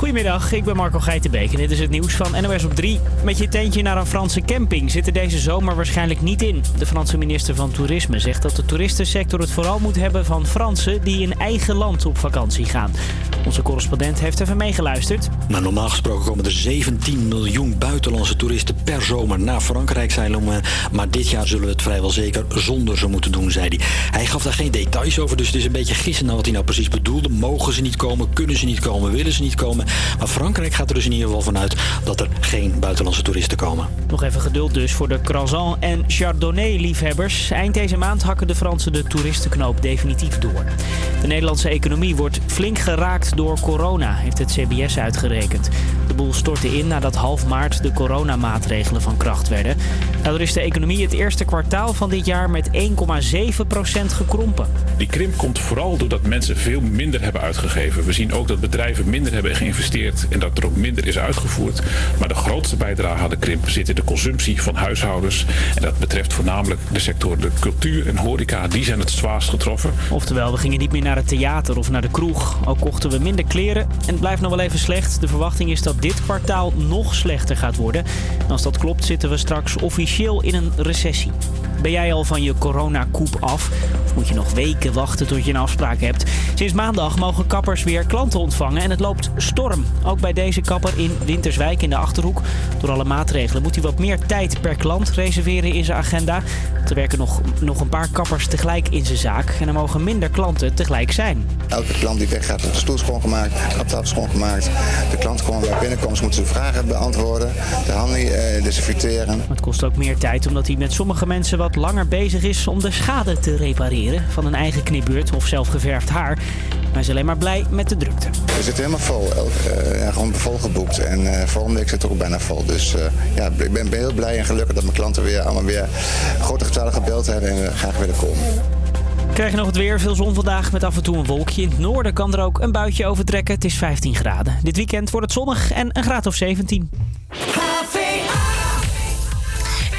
Goedemiddag, ik ben Marco Geitenbeek en dit is het nieuws van NOS op 3. Met je tentje naar een Franse camping zit er deze zomer waarschijnlijk niet in. De Franse minister van Toerisme zegt dat de toeristensector het vooral moet hebben van Fransen die in eigen land op vakantie gaan. Onze correspondent heeft even meegeluisterd. Nou, normaal gesproken komen er 17 miljoen buitenlandse toeristen per zomer naar Frankrijk. Zeilen, maar dit jaar zullen we het vrijwel zeker zonder ze moeten doen, zei hij. Hij gaf daar geen details over, dus het is een beetje gissen naar wat hij nou precies bedoelde. Mogen ze niet komen, kunnen ze niet komen, willen ze niet komen. Maar Frankrijk gaat er dus in ieder geval vanuit dat er geen buitenlandse toeristen komen. Nog even geduld dus voor de croissant- en chardonnay-liefhebbers. Eind deze maand hakken de Fransen de toeristenknoop definitief door. De Nederlandse economie wordt flink geraakt door corona, heeft het CBS uitgerekend. De boel stortte in nadat half maart de coronamaatregelen van kracht werden. Daardoor is de economie het eerste kwartaal van dit jaar met 1,7% gekrompen. Die krimp komt vooral doordat mensen veel minder hebben uitgegeven. We zien ook dat bedrijven minder hebben geïnvesteerd en dat er ook minder is uitgevoerd. Maar de grootste bijdrage aan de krimp zit in de consumptie van huishoudens. En dat betreft voornamelijk de sector de cultuur en horeca. Die zijn het zwaarst getroffen. Oftewel, we gingen niet meer naar het theater of naar de kroeg. Ook kochten we minder kleren en het blijft nog wel even slecht. De verwachting is dat dit kwartaal nog slechter gaat worden. En als dat klopt zitten we straks officieel in een recessie. Ben jij al van je coronakoep af? Of moet je nog weken wachten tot je een afspraak hebt? Sinds maandag mogen kappers weer klanten ontvangen en het loopt storm. Ook bij deze kapper in Winterswijk in de Achterhoek. Door alle maatregelen moet hij wat meer tijd per klant reserveren in zijn agenda. Er werken nog, nog een paar kappers tegelijk in zijn zaak en er mogen minder klanten tegelijk zijn. Elke klant die weggaat, wordt de stoel schoongemaakt, kaptafel schoongemaakt. De klant gewoon bij binnenkomst moet zijn vragen beantwoorden, de handen eh, desinfecteren. Het kost ook meer tijd omdat hij met sommige mensen wat langer bezig is om de schade te repareren van een eigen knipbeurt of zelfgeverfd haar. Maar hij is alleen maar blij met de drukte. We zitten helemaal vol, uh, ja, gewoon vol geboekt. En uh, volgende week zit het ook bijna vol. Dus uh, ja, ik ben, ben, heel blij en gelukkig dat mijn klanten weer allemaal weer grote getallen gebeld hebben en graag willen komen. Krijg je nog het weer, veel zon vandaag met af en toe een wolkje. In het noorden kan er ook een buitje overtrekken. Het is 15 graden. Dit weekend wordt het zonnig en een graad of 17.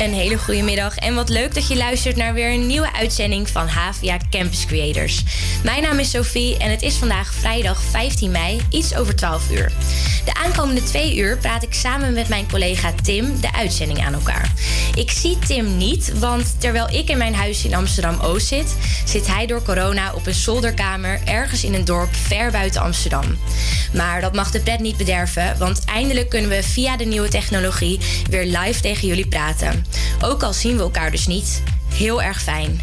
Een hele goede middag en wat leuk dat je luistert naar weer een nieuwe uitzending van HVA Campus Creators. Mijn naam is Sophie en het is vandaag vrijdag 15 mei, iets over 12 uur. De aankomende twee uur praat ik samen met mijn collega Tim de uitzending aan elkaar. Ik zie Tim niet, want terwijl ik in mijn huis in Amsterdam-Oost zit, zit hij door corona op een zolderkamer ergens in een dorp ver buiten Amsterdam. Maar dat mag de pret niet bederven, want eindelijk kunnen we via de nieuwe technologie weer live tegen jullie praten. Ook al zien we elkaar dus niet. Heel erg fijn.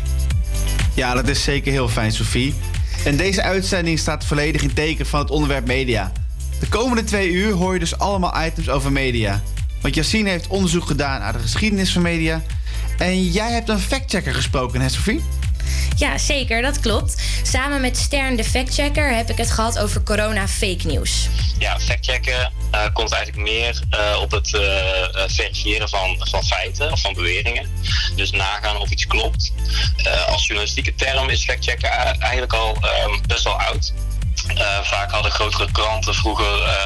Ja, dat is zeker heel fijn, Sophie. En deze uitzending staat volledig in teken van het onderwerp media. De komende twee uur hoor je dus allemaal items over media. Want Yassine heeft onderzoek gedaan naar de geschiedenis van media. En jij hebt een factchecker gesproken, hè Sophie? Ja, zeker, dat klopt. Samen met Stern, de factchecker, heb ik het gehad over corona fake news. Ja, factchecken uh, komt eigenlijk meer uh, op het verifiëren van, van feiten of van beweringen. Dus nagaan of iets klopt. als journalistieke term is factchecken eigenlijk al um, best wel oud. Vaak hadden grotere kranten vroeger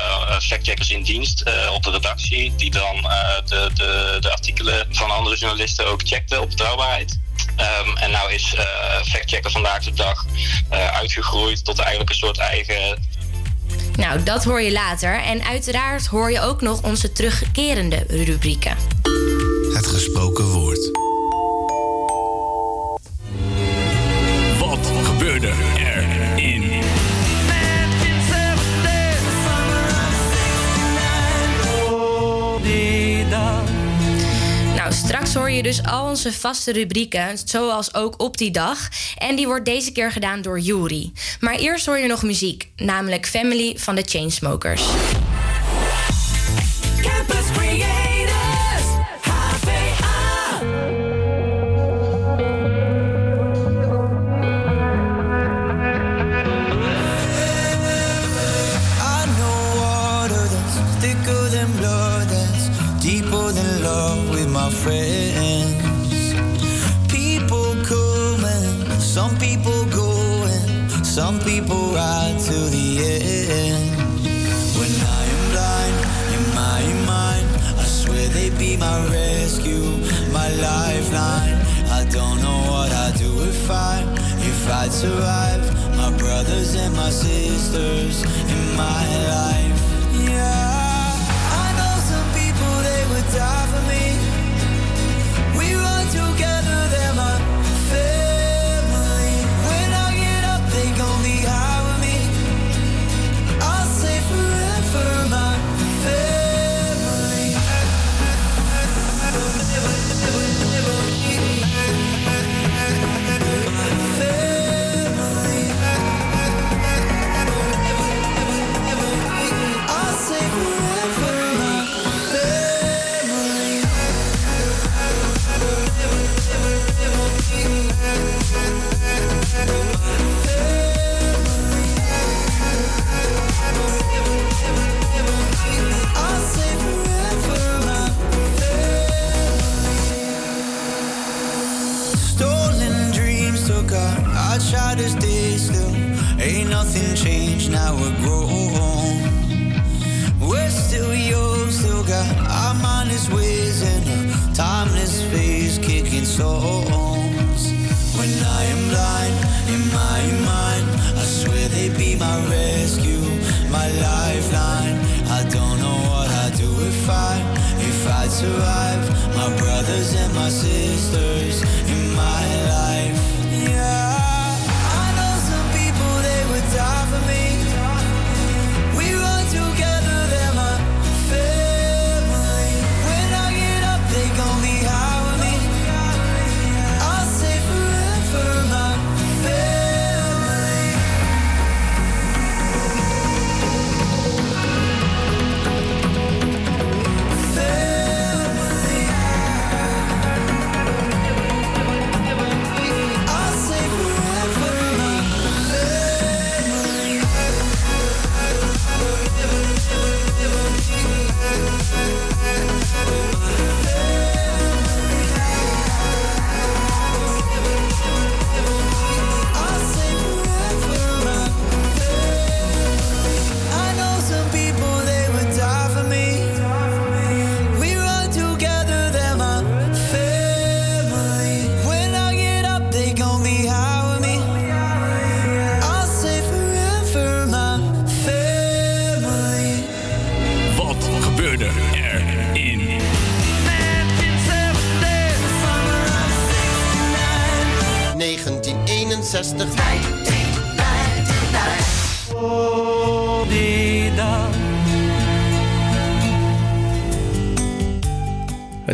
factcheckers in dienst op de redactie, die dan de, de, de, artikelen van andere journalisten ook checkten op betrouwbaarheid. Um, en nou is factchecker vandaag de dag uitgegroeid tot eigenlijk een soort eigen. Nou, dat hoor je later. En uiteraard hoor je ook nog onze terugkerende rubrieken. Het gesproken woord. Dus al onze vaste rubrieken, zoals ook op die dag. En die wordt deze keer gedaan door Yuri. Maar eerst hoor je nog muziek, namelijk Family van de Chainsmokers.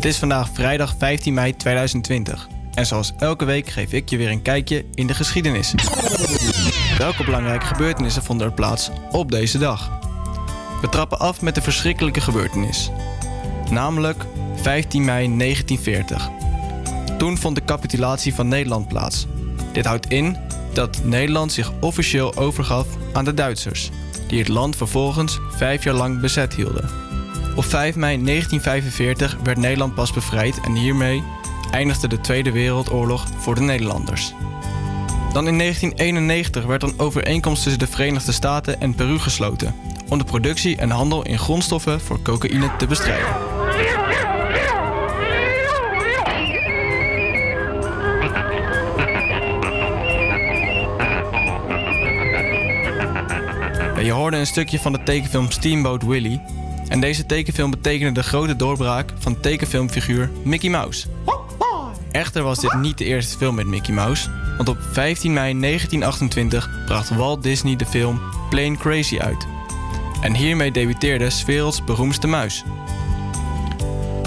Is vandaag vrijdag 15 mei 2020. En zoals elke week geef ik je weer een kijkje in de geschiedenis. Welke belangrijke gebeurtenissen vonden er plaats op deze dag? We trappen af met een verschrikkelijke gebeurtenis. Namelijk 15 mei 1940. Toen vond de capitulatie van Nederland plaats. Dit houdt in dat Nederland zich officieel overgaf aan de Duitsers, die het land vervolgens vijf jaar lang bezet hielden. Op 5 mei 1945 werd Nederland pas bevrijd en hiermee eindigde de Tweede Wereldoorlog voor de Nederlanders. Dan in 1991 werd een overeenkomst tussen de Verenigde Staten en Peru gesloten om de productie en handel in grondstoffen voor cocaïne te bestrijden. Je hoorde een stukje van de tekenfilm Steamboat Willie. En deze tekenfilm betekende de grote doorbraak van tekenfilmfiguur Mickey Mouse. Echter was dit niet de eerste film met Mickey Mouse, want op 15 mei 1928 bracht Walt Disney de film Plane Crazy uit. En hiermee debuteerde 's werelds beroemdste muis.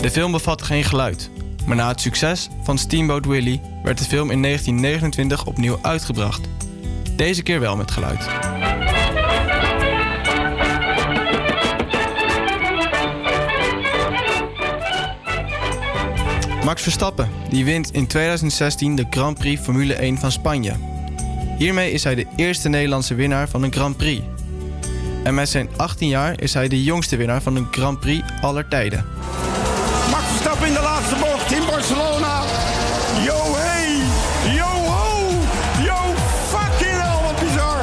De film bevatte geen geluid, maar na het succes van Steamboat Willie werd de film in 1929 opnieuw uitgebracht. Deze keer wel met geluid. Max Verstappen, die wint in 2016 de Grand Prix Formule 1 van Spanje. Hiermee is hij de eerste Nederlandse winnaar van een Grand Prix. En met zijn 18 jaar is hij de jongste winnaar van een Grand Prix aller tijden. Max Verstappen in de laatste bocht in Barcelona. Yo hey, yo ho, yo fucking hell, wat bizar.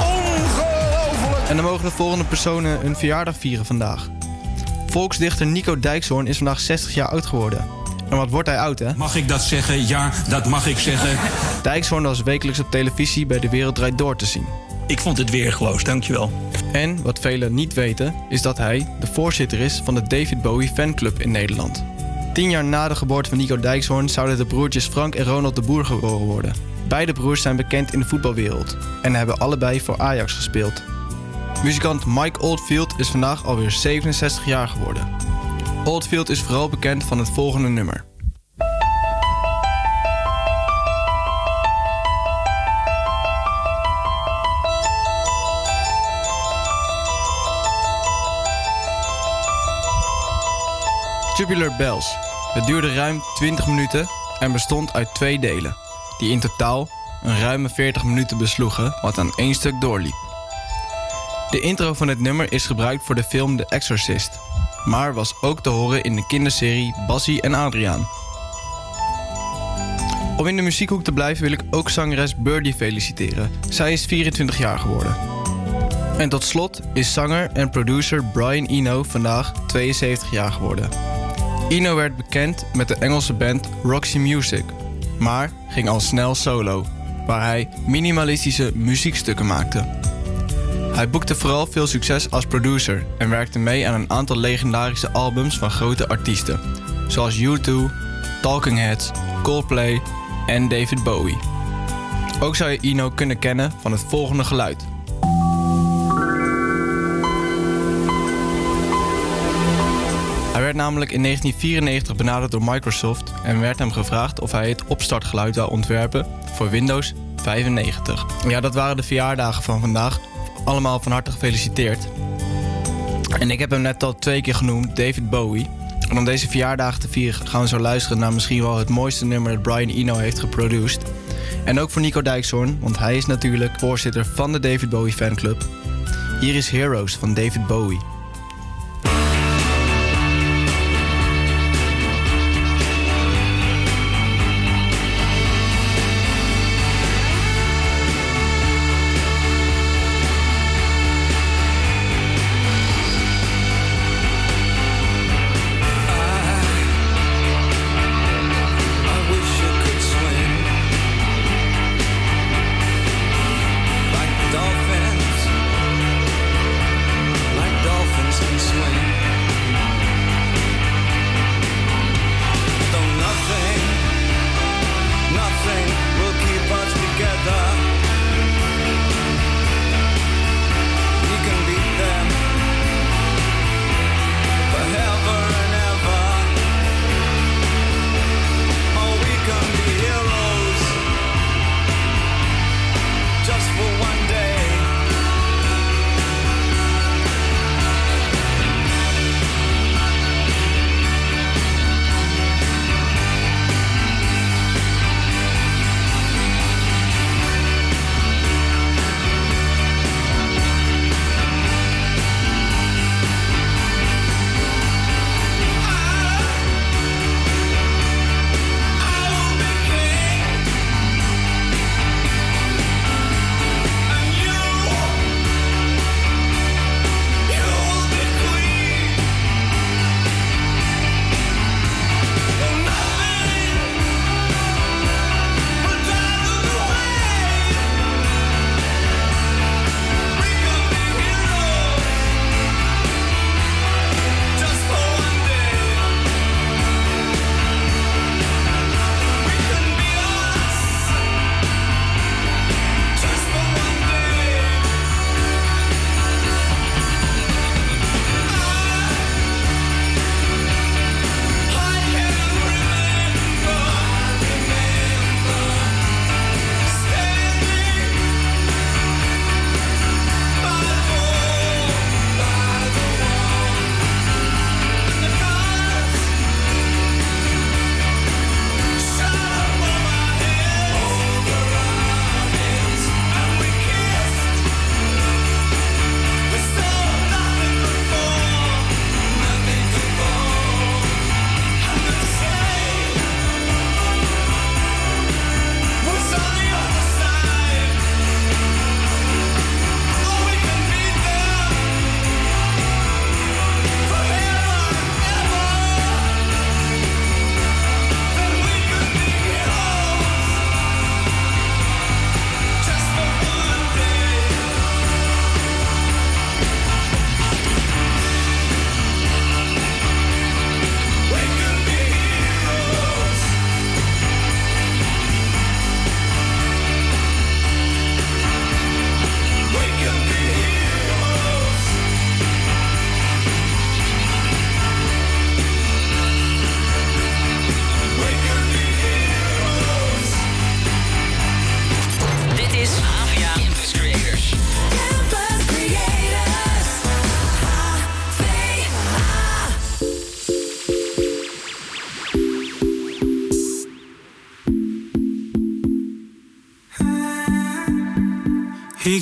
Ongelooflijk. En dan mogen de volgende personen hun verjaardag vieren vandaag. Volksdichter Nico Dijkshoorn is vandaag 60 jaar oud geworden. En wat wordt hij oud, hè? Mag ik dat zeggen? Ja, dat mag ik zeggen. Dijkshoorn was wekelijks op televisie bij De Wereld Draait Door te zien. Ik vond het weergeloos, dankjewel. En wat velen niet weten, is dat hij de voorzitter is van de David Bowie fanclub in Nederland. Tien jaar na de geboorte van Nico Dijkshoorn zouden de broertjes Frank en Ronald de Boer geboren worden. Beide broers zijn bekend in de voetbalwereld en hebben allebei voor Ajax gespeeld. Muzikant Mike Oldfield is vandaag alweer 67 jaar geworden. Oldfield is vooral bekend van het volgende nummer. Tubular Bells. Het duurde ruim 20 minuten en bestond uit twee delen, die in totaal een ruime 40 minuten besloegen, wat aan één stuk doorliep. De intro van het nummer is gebruikt voor de film The Exorcist, maar was ook te horen in de kinderserie Bassie en Adriaan. Om in de muziekhoek te blijven wil ik ook zangeres Birdie feliciteren. Zij is 24 jaar geworden. En tot slot is zanger en producer Brian Eno vandaag 72 jaar geworden. Eno werd bekend met de Engelse band Roxy Music, maar ging al snel solo, waar hij minimalistische muziekstukken maakte. Hij boekte vooral veel succes als producer en werkte mee aan een aantal legendarische albums van grote artiesten, zoals U2, Talking Heads, Coldplay en David Bowie. Ook zou je Eno kunnen kennen van het volgende geluid. Hij werd namelijk in 1994 benaderd door Microsoft en werd hem gevraagd of hij het opstartgeluid zou ontwerpen voor Windows 95. Ja, dat waren de verjaardagen van vandaag. Allemaal van harte gefeliciteerd. En ik heb hem net al twee keer genoemd, David Bowie. En om deze verjaardagen te vieren gaan we zo luisteren naar misschien wel het mooiste nummer dat Brian Eno heeft geproduceerd. En ook voor Nico Dijkshoorn, want hij is natuurlijk voorzitter van de David Bowie fanclub. Hier is Heroes van David Bowie.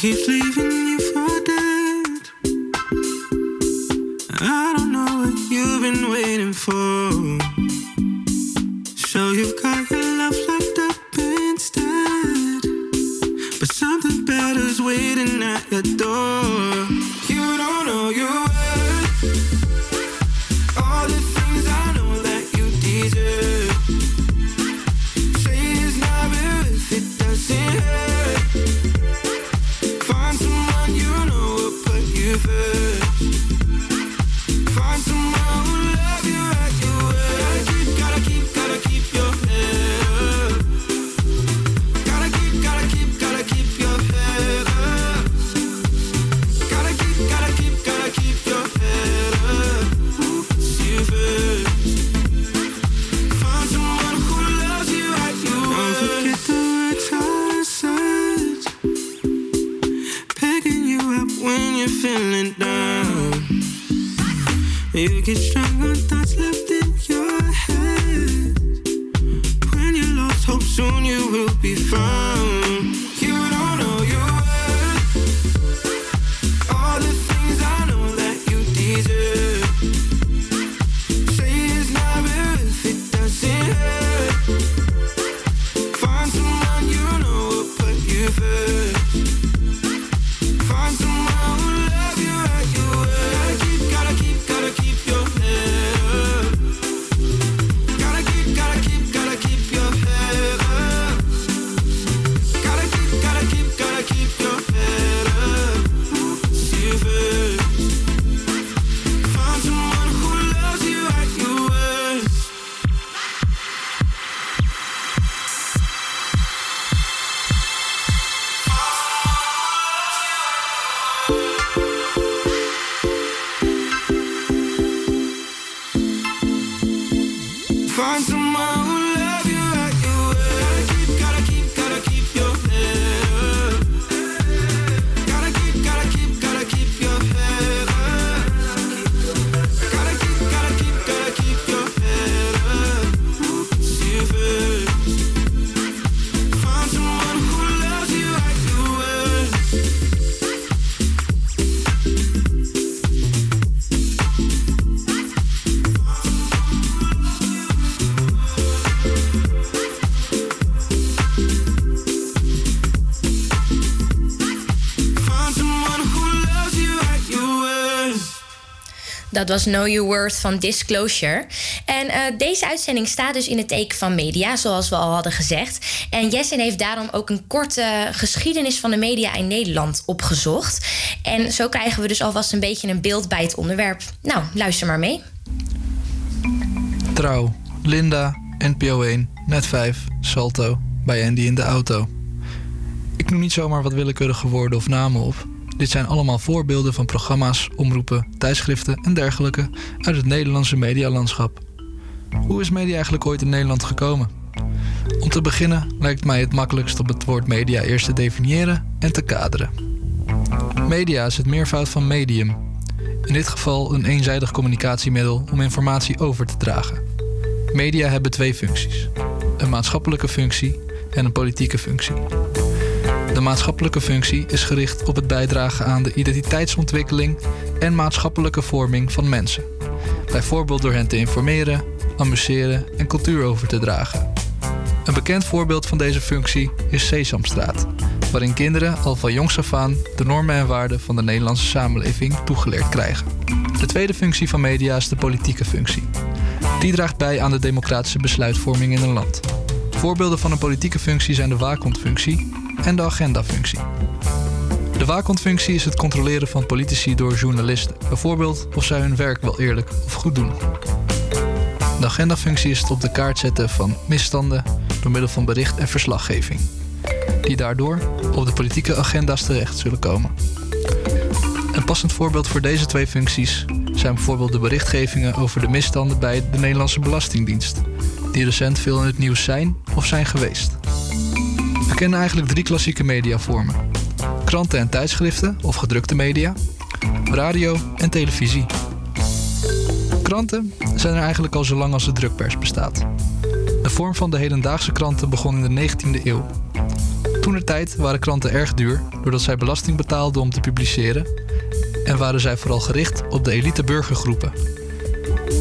give Dat was Know Your Worth van Disclosure. En eh, deze uitzending staat dus in het teken van media, zoals we al hadden gezegd. En Jessen heeft daarom ook een korte geschiedenis van de media in Nederland opgezocht. En zo krijgen we dus alvast een beetje een beeld bij het onderwerp. Nou, luister maar mee. Trouw, Linda, NPO 1, Net 5, Salto, bij Andy in de auto. Ik noem niet zomaar wat willekeurige woorden of namen op. Dit zijn allemaal voorbeelden van programma's, omroepen, tijdschriften en dergelijke uit het Nederlandse medialandschap. Hoe is media eigenlijk ooit in Nederland gekomen? Om te beginnen lijkt mij het makkelijkst om het woord media eerst te definiëren en te kaderen. Media is het meervoud van medium. In dit geval een eenzijdig communicatiemiddel om informatie over te dragen. Media hebben twee functies: een maatschappelijke functie en een politieke functie. De maatschappelijke functie is gericht op het bijdragen aan de identiteitsontwikkeling en maatschappelijke vorming van mensen. Bijvoorbeeld door hen te informeren, amuseren en cultuur over te dragen. Een bekend voorbeeld van deze functie is Sesamstraat, waarin kinderen al van jongs af aan de normen en waarden van de Nederlandse samenleving toegeleerd krijgen. De tweede functie van media is de politieke functie. Die draagt bij aan de democratische besluitvorming in een land. Voorbeelden van een politieke functie zijn de waakhondfunctie en de agendafunctie. De waakhondfunctie is het controleren van politici door journalisten, bijvoorbeeld of zij hun werk wel eerlijk of goed doen. De agendafunctie is het op de kaart zetten van misstanden door middel van bericht en verslaggeving, die daardoor op de politieke agenda's terecht zullen komen. Een passend voorbeeld voor deze twee functies zijn bijvoorbeeld de berichtgevingen over de misstanden bij de Nederlandse Belastingdienst, die recent veel in het nieuws zijn of zijn geweest. kennen eigenlijk drie klassieke mediavormen: kranten en tijdschriften of gedrukte media, radio en televisie. Kranten zijn er eigenlijk al zo lang als de drukpers bestaat. De vorm van de hedendaagse kranten begon in de 19e eeuw. Toen tijd waren kranten erg duur doordat zij belasting betaalden om te publiceren en waren zij vooral gericht op de elite burgergroepen.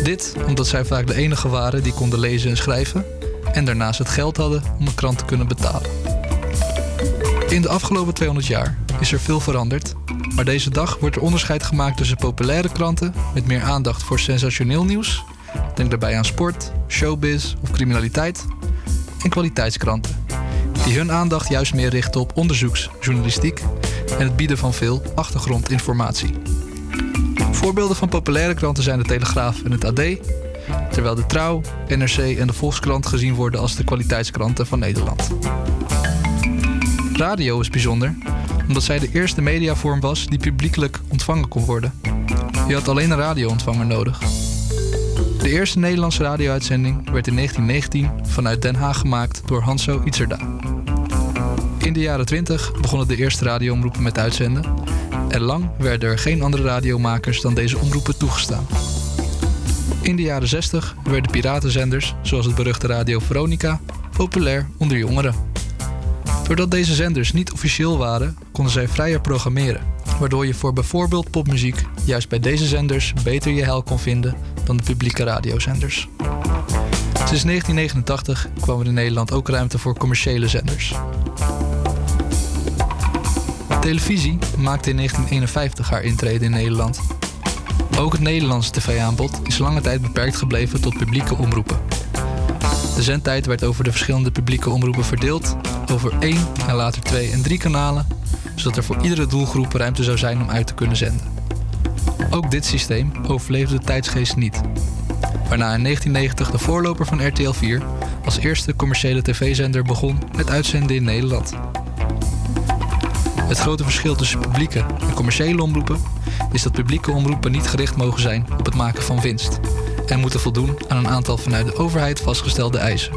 Dit omdat zij vaak de enige waren die konden lezen en schrijven en daarnaast het geld hadden om een krant te kunnen betalen. In de afgelopen 200 jaar is er veel veranderd, maar deze dag wordt er onderscheid gemaakt tussen populaire kranten met meer aandacht voor sensationeel nieuws, denk daarbij aan sport, showbiz of criminaliteit, en kwaliteitskranten, die hun aandacht juist meer richten op onderzoeksjournalistiek en het bieden van veel achtergrondinformatie. Voorbeelden van populaire kranten zijn de Telegraaf en het AD, terwijl de Trouw, NRC en de Volkskrant gezien worden als de kwaliteitskranten van Nederland. Radio is bijzonder omdat zij de eerste mediavorm was die publiekelijk ontvangen kon worden. Je had alleen een radioontvanger nodig. De eerste Nederlandse radio-uitzending werd in 1919 vanuit Den Haag gemaakt door Hanso Itzerda. In de jaren 20 begonnen de eerste radioomroepen met uitzenden en lang werden er geen andere radiomakers dan deze omroepen toegestaan. In de jaren 60 werden piratenzenders, zoals het beruchte Radio Veronica, populair onder jongeren. Doordat deze zenders niet officieel waren, konden zij vrijer programmeren, waardoor je voor bijvoorbeeld popmuziek juist bij deze zenders beter je hel kon vinden dan de publieke radiozenders. Sinds 1989 kwam er in Nederland ook ruimte voor commerciële zenders. Televisie maakte in 1951 haar intrede in Nederland. Ook het Nederlandse tv-aanbod is lange tijd beperkt gebleven tot publieke omroepen. De zendtijd werd over de verschillende publieke omroepen verdeeld over één en later twee en drie kanalen, zodat er voor iedere doelgroep ruimte zou zijn om uit te kunnen zenden. Ook dit systeem overleefde de tijdsgeest niet. Waarna in 1990 de voorloper van RTL 4 als eerste commerciële tv-zender begon met uitzenden in Nederland. Het grote verschil tussen publieke en commerciële omroepen is dat publieke omroepen niet gericht mogen zijn op het maken van winst en moeten voldoen aan een aantal vanuit de overheid vastgestelde eisen.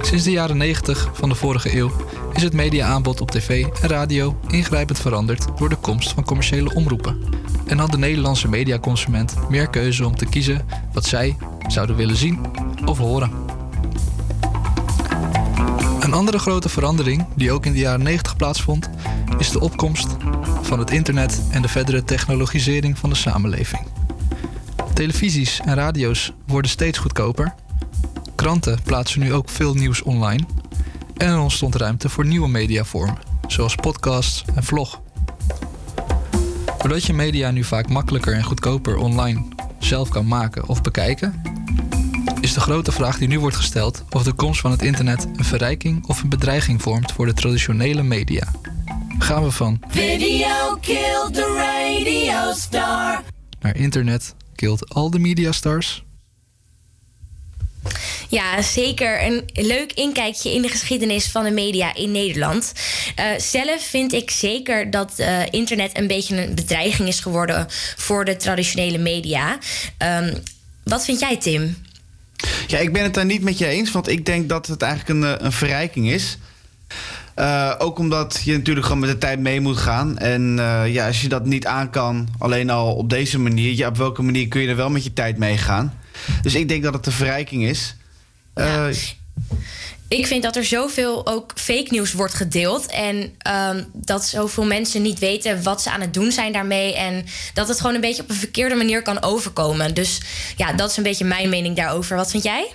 Sinds de jaren 90 van de vorige eeuw is het mediaaanbod op tv en radio ingrijpend veranderd door de komst van commerciële omroepen. En had de Nederlandse mediaconsument meer keuze om te kiezen wat zij zouden willen zien of horen. Andere grote verandering die ook in de jaren 90 plaatsvond, is de opkomst van het internet en de verdere technologisering van de samenleving. Televisies en radio's worden steeds goedkoper. Kranten plaatsen nu ook veel nieuws online. En er ontstond ruimte voor nieuwe mediavormen, zoals podcasts en vlog. Doordat je media nu vaak makkelijker en goedkoper online zelf kan maken of bekijken, is de grote vraag die nu wordt gesteld of de komst van het internet een verrijking of een bedreiging vormt voor de traditionele media. Gaan we van Video killed the radio star. naar internet killed all the media stars? Ja, zeker. Een leuk inkijkje in de geschiedenis van de media in Nederland. Eh, zelf vind ik zeker dat eh, internet een beetje een bedreiging is geworden voor de traditionele media. Ehm, wat vind jij, Tim? Ja, ik ben het daar niet met je eens, want ik denk dat het eigenlijk een, eh, een verrijking is. Eh, ook omdat je natuurlijk gewoon met de tijd mee moet gaan. En eh, ja, als je dat niet aan kan, alleen al op deze manier, ja, op welke manier kun je er wel met je tijd meegaan? Dus ik denk dat het een verrijking is. Ik vind dat er zoveel ook fake nieuws wordt gedeeld. En ehm, dat zoveel mensen niet weten wat ze aan het doen zijn daarmee. En dat het gewoon een beetje op een verkeerde manier kan overkomen. Dus ja, dat is een beetje mijn mening daarover. Wat vind jij?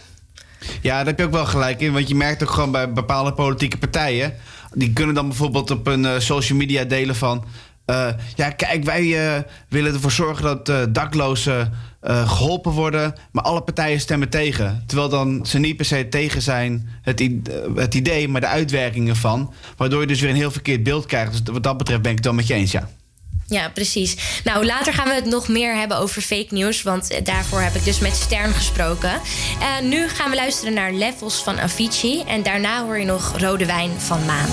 Ja, daar heb je ook wel gelijk in. Want je merkt ook gewoon bij bepaalde politieke partijen. Die kunnen dan bijvoorbeeld op een eh, social media delen van. eh, ja, kijk, wij eh, willen ervoor zorgen dat daklozen eh, geholpen worden. Maar alle partijen stemmen tegen. Terwijl dan ze niet per se tegen zijn het, eh, het idee, maar de uitwerkingen van. Waardoor je dus weer een heel verkeerd beeld krijgt. Dus wat dat betreft ben ik het wel met je eens, ja. Ja, precies. Nou, later gaan we het nog meer hebben over fake news. Want eh, daarvoor heb ik dus met Stern gesproken. Nu gaan we luisteren naar Levels van Avicii. En daarna hoor je nog Rode Wijn van Maan.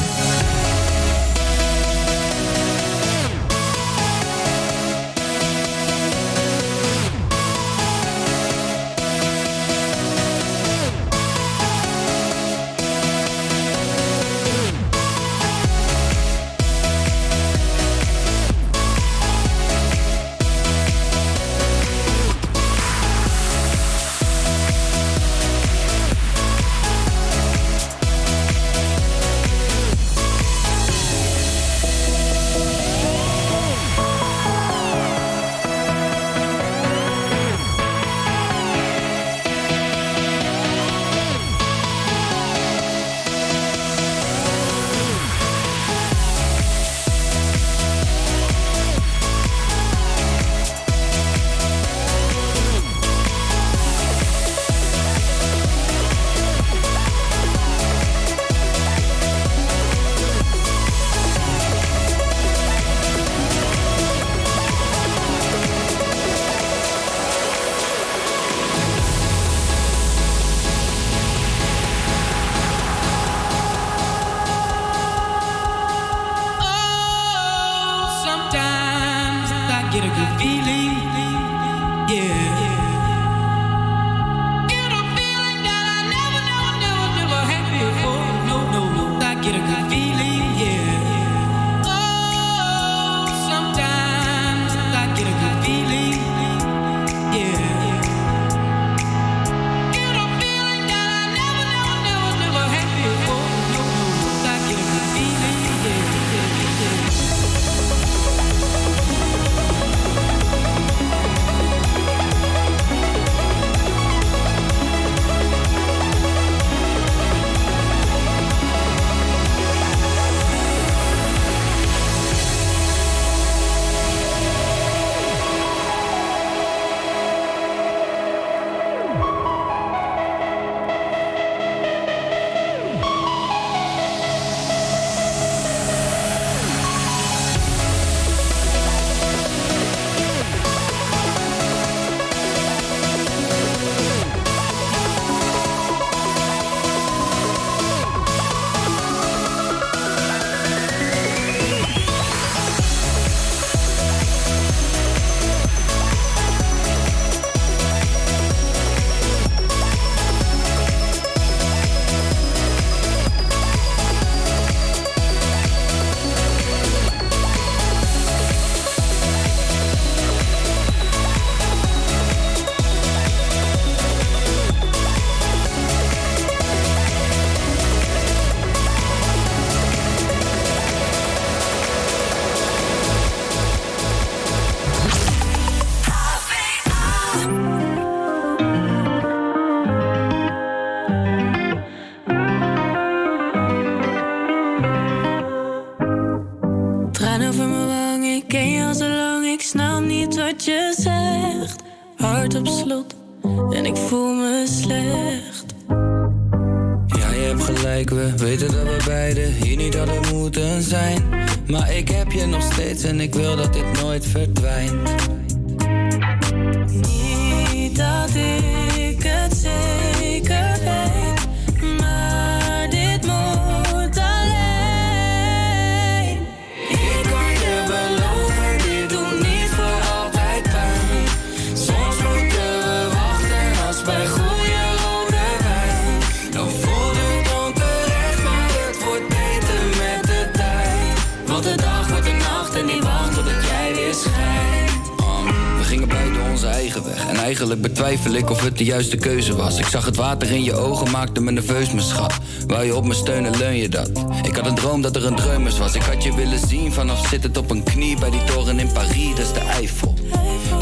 de juiste keuze was. Ik zag het water in je ogen, maakte me nerveus, mijn schat. Wou je op me steunen, leun je dat? Ik had een droom dat er een dreumers was. Ik had je willen zien vanaf zittend op een knie bij die toren in Parijs, dat is de Eiffel.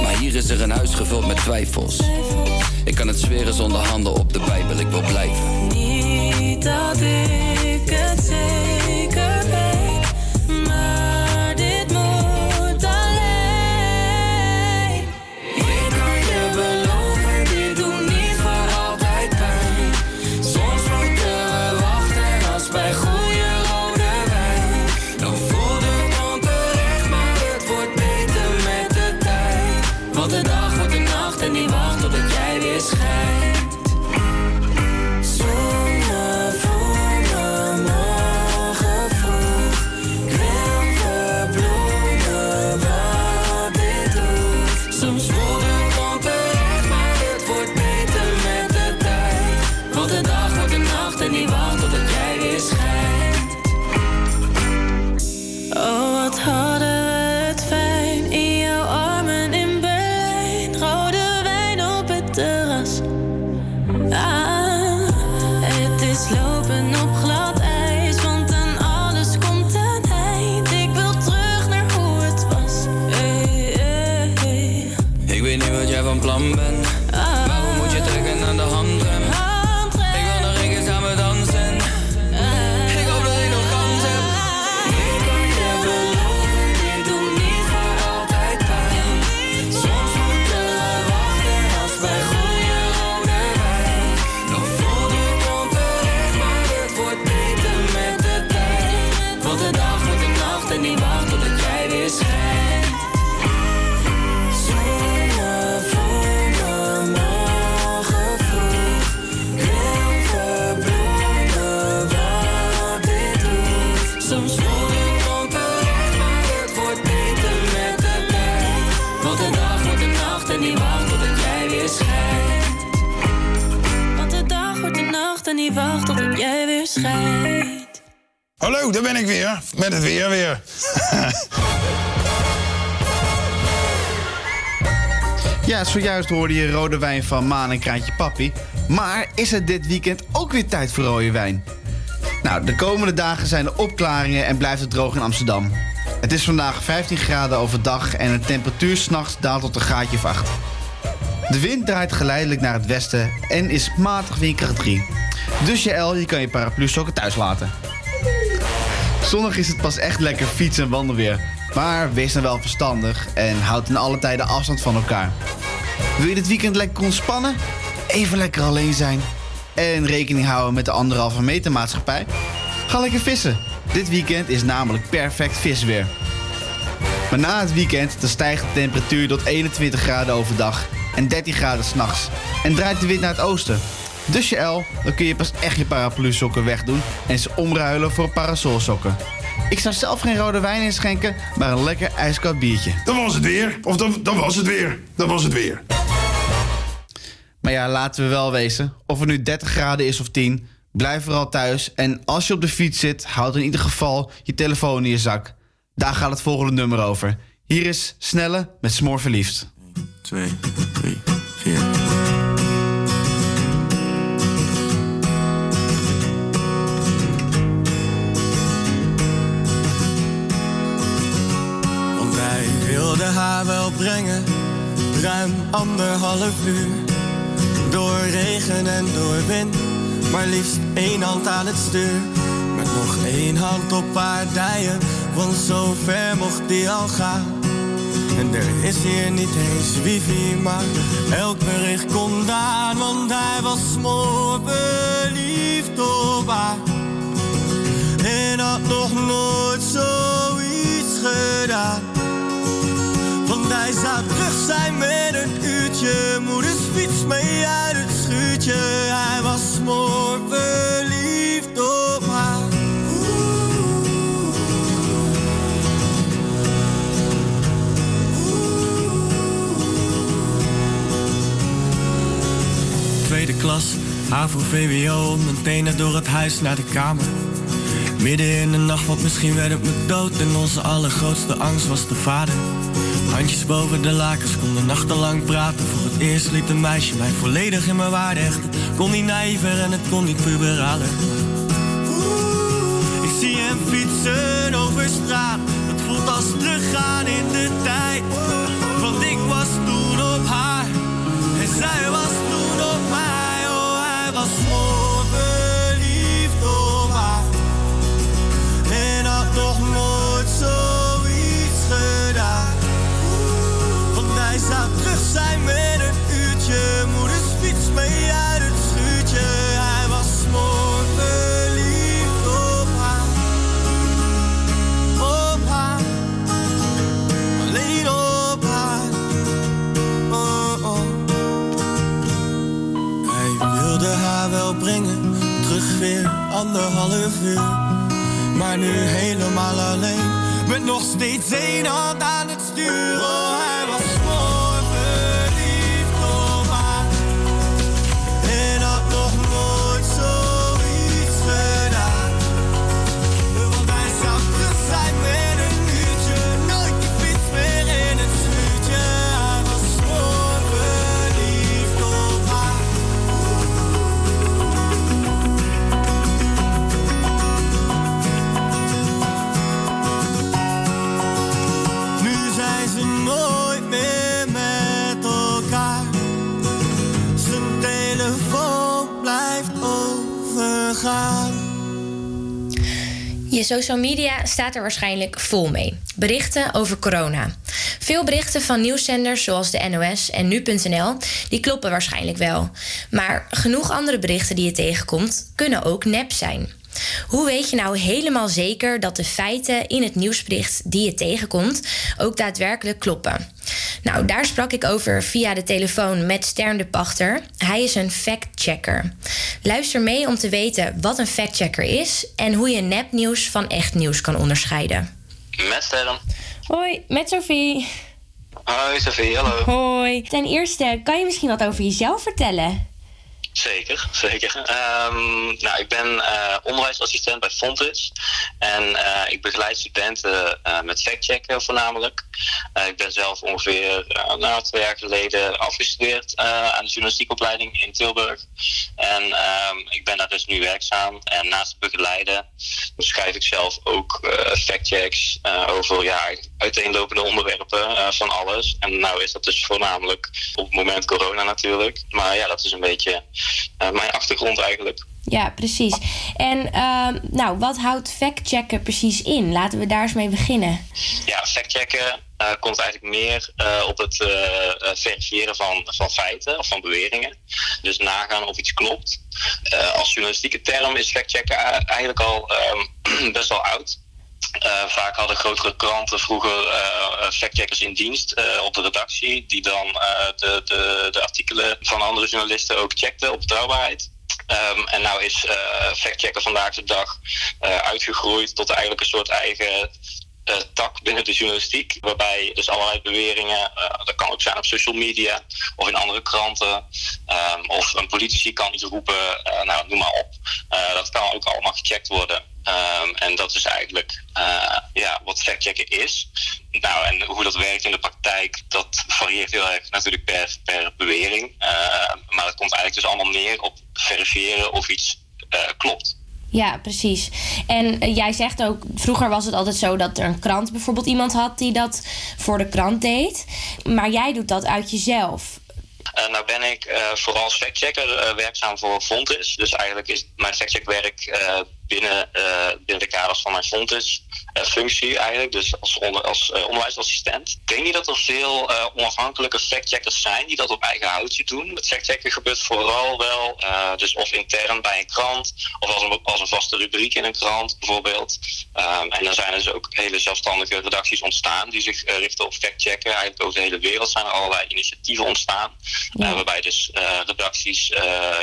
Maar hier is er een huis gevuld met twijfels. Ik kan het zweren zonder handen op de Bijbel, ik wil blijven. Niet dat ik. Zojuist hoorde je rode wijn van Maan en Kraantje Papi. Maar is het dit weekend ook weer tijd voor rode wijn? Nou, de komende dagen zijn er opklaringen en blijft het droog in Amsterdam. Het is vandaag 15 graden overdag en de temperatuur s'nachts daalt tot een graadje of 8. De wind draait geleidelijk naar het westen en is matig windkracht 3. Dus je L, je kan je paraplu sokken thuis laten. Zondag is het pas echt lekker fietsen en wandelweer. Maar wees dan wel verstandig en houd in alle tijden afstand van elkaar. Wil je dit weekend lekker ontspannen? Even lekker alleen zijn. En rekening houden met de anderhalve meter maatschappij? Ga lekker vissen. Dit weekend is namelijk perfect visweer. Maar na het weekend stijgt de temperatuur tot 21 graden overdag en 13 graden s'nachts. En draait de wind naar het oosten. Dus je L, dan kun je pas echt je paraplu sokken wegdoen en ze omruilen voor parasolsokken. Ik zou zelf geen rode wijn inschenken, maar een lekker ijskoud biertje. Dan was het weer. Of dan, dan was het weer. Dan was het weer. Maar ja, laten we wel wezen. Of het nu 30 graden is of 10, blijf vooral thuis. En als je op de fiets zit, houd in ieder geval je telefoon in je zak. Daar gaat het volgende nummer over. Hier is Snelle met Smoor Verliefd. 2, 3, 4. Want wij wilden haar wel brengen, ruim anderhalf uur. Door regen en door wind, maar liefst één hand aan het stuur. Met nog één hand op haar dijen, want zo ver mocht die al gaan. En er is hier niet eens wifi, maar elk bericht komt aan. Want hij was smoor verliefd op haar. En had nog nooit zoiets gedaan. Want hij zou terug zijn met een uurtje. Moeders fiets mee uit het schuurtje. Hij was smoor verliefd op haar. Tweede klas, HAVO, VWO, meteen door het huis naar de kamer. Midden in de nacht, want misschien werd het me dood. En onze allergrootste angst was de vader. Handjes boven de lakens, konden nachtenlang praten. Voor het eerst liet een meisje mij volledig in mijn waarde hechten. Kon niet naïver en het kon niet puberaler. Ik zie hem fietsen over straat. Het voelt als teruggaan in de tijd. Want ik was toen op haar. En zij was zijn met een uurtje. Moeders fiets mee uit het schuurtje. Hij was mooi verliefd op haar. Op haar. Alleen op haar. Oh, oh. Hij wilde haar wel brengen, terug weer anderhalf uur. Maar nu helemaal alleen, met nog steeds één hand aan het stuur. Je social media staat er waarschijnlijk vol mee. Berichten over corona. Veel berichten van nieuwszenders zoals de NOS en nu.nl, die kloppen waarschijnlijk wel. Maar genoeg andere berichten die je tegenkomt, kunnen ook nep zijn. Hoe weet je nou helemaal zeker dat de feiten in het nieuwsbericht die je tegenkomt ook daadwerkelijk kloppen? Nou, daar sprak ik over via de telefoon met Stern de Pachter. Hij is een fact-checker. Luister mee om te weten wat een fact-checker is en hoe je nepnieuws van echt nieuws kan onderscheiden. Met Sterren. Hoi, met Sophie. Hoi Sophie, hallo. Hoi. Ten eerste, kan je misschien wat over jezelf vertellen? Zeker, zeker. Ehm, nou, ik ben eh, onderwijsassistent bij Fontis en eh, ik begeleid studenten eh, met factchecken voornamelijk. Ik ben zelf ongeveer nou, twee jaar geleden afgestudeerd aan de journalistiekopleiding in Tilburg. En ehm, ik ben daar dus nu werkzaam. En naast begeleiden schrijf ik zelf ook factchecks over ja, uiteenlopende onderwerpen van alles. En nou is dat dus voornamelijk op het moment corona natuurlijk. Maar ja, dat is een beetje mijn achtergrond eigenlijk. Ja, precies. En ehm, nou, wat houdt factchecken precies in? Laten we daar eens mee beginnen. Ja, factchecken eh, komt eigenlijk meer eh, op het eh, eh, verifiëren van, van feiten of van beweringen. Dus nagaan of iets klopt. Eh, als journalistieke term is factchecken eigenlijk al ehm, best wel oud. Eh, vaak hadden grotere kranten vroeger eh, factcheckers in dienst eh, op de redactie, die dan eh, de, de, de artikelen van andere journalisten ook checkten op betrouwbaarheid. Ehm, en nou is eh factchecken vandaag de dag eh, uitgegroeid tot eigenlijk een soort eigen eh, tak binnen de journalistiek. Waarbij dus allerlei beweringen, eh, dat kan ook zijn op social media of in andere kranten. ehm, of een politici kan iets roepen, eh, nou noem maar op. Eh, dat kan ook allemaal gecheckt worden. Ehm, en dat is eigenlijk eh, ja, wat factchecken is. Nou, en hoe dat werkt in de praktijk, dat varieert heel erg natuurlijk per, per bewering. Eh, maar het komt eigenlijk dus allemaal neer op verifiëren of iets eh, klopt. Ja, precies. En eh, jij zegt ook, vroeger was het altijd zo dat er een krant bijvoorbeeld iemand had die dat voor de krant deed. Maar jij doet dat uit jezelf. Eh, nou ben ik eh, vooral factchecker eh, werkzaam voor Fontis. Dus eigenlijk is mijn factcheckwerk binnen, eh, binnen de kaders van mijn Fontis eh, functie eigenlijk. Dus als, onder, als eh, onderwijsassistent. Denk niet dat er veel onafhankelijke factcheckers zijn die dat op eigen houtje doen. Het factchecken gebeurt vooral wel dus of intern bij een krant of als een, als een vaste rubriek in een krant bijvoorbeeld. Ehm, en dan zijn er dus ook hele zelfstandige redacties ontstaan die zich richten op factchecken. Eigenlijk over de hele wereld zijn er allerlei initiatieven ontstaan. Ja. Waarbij dus redacties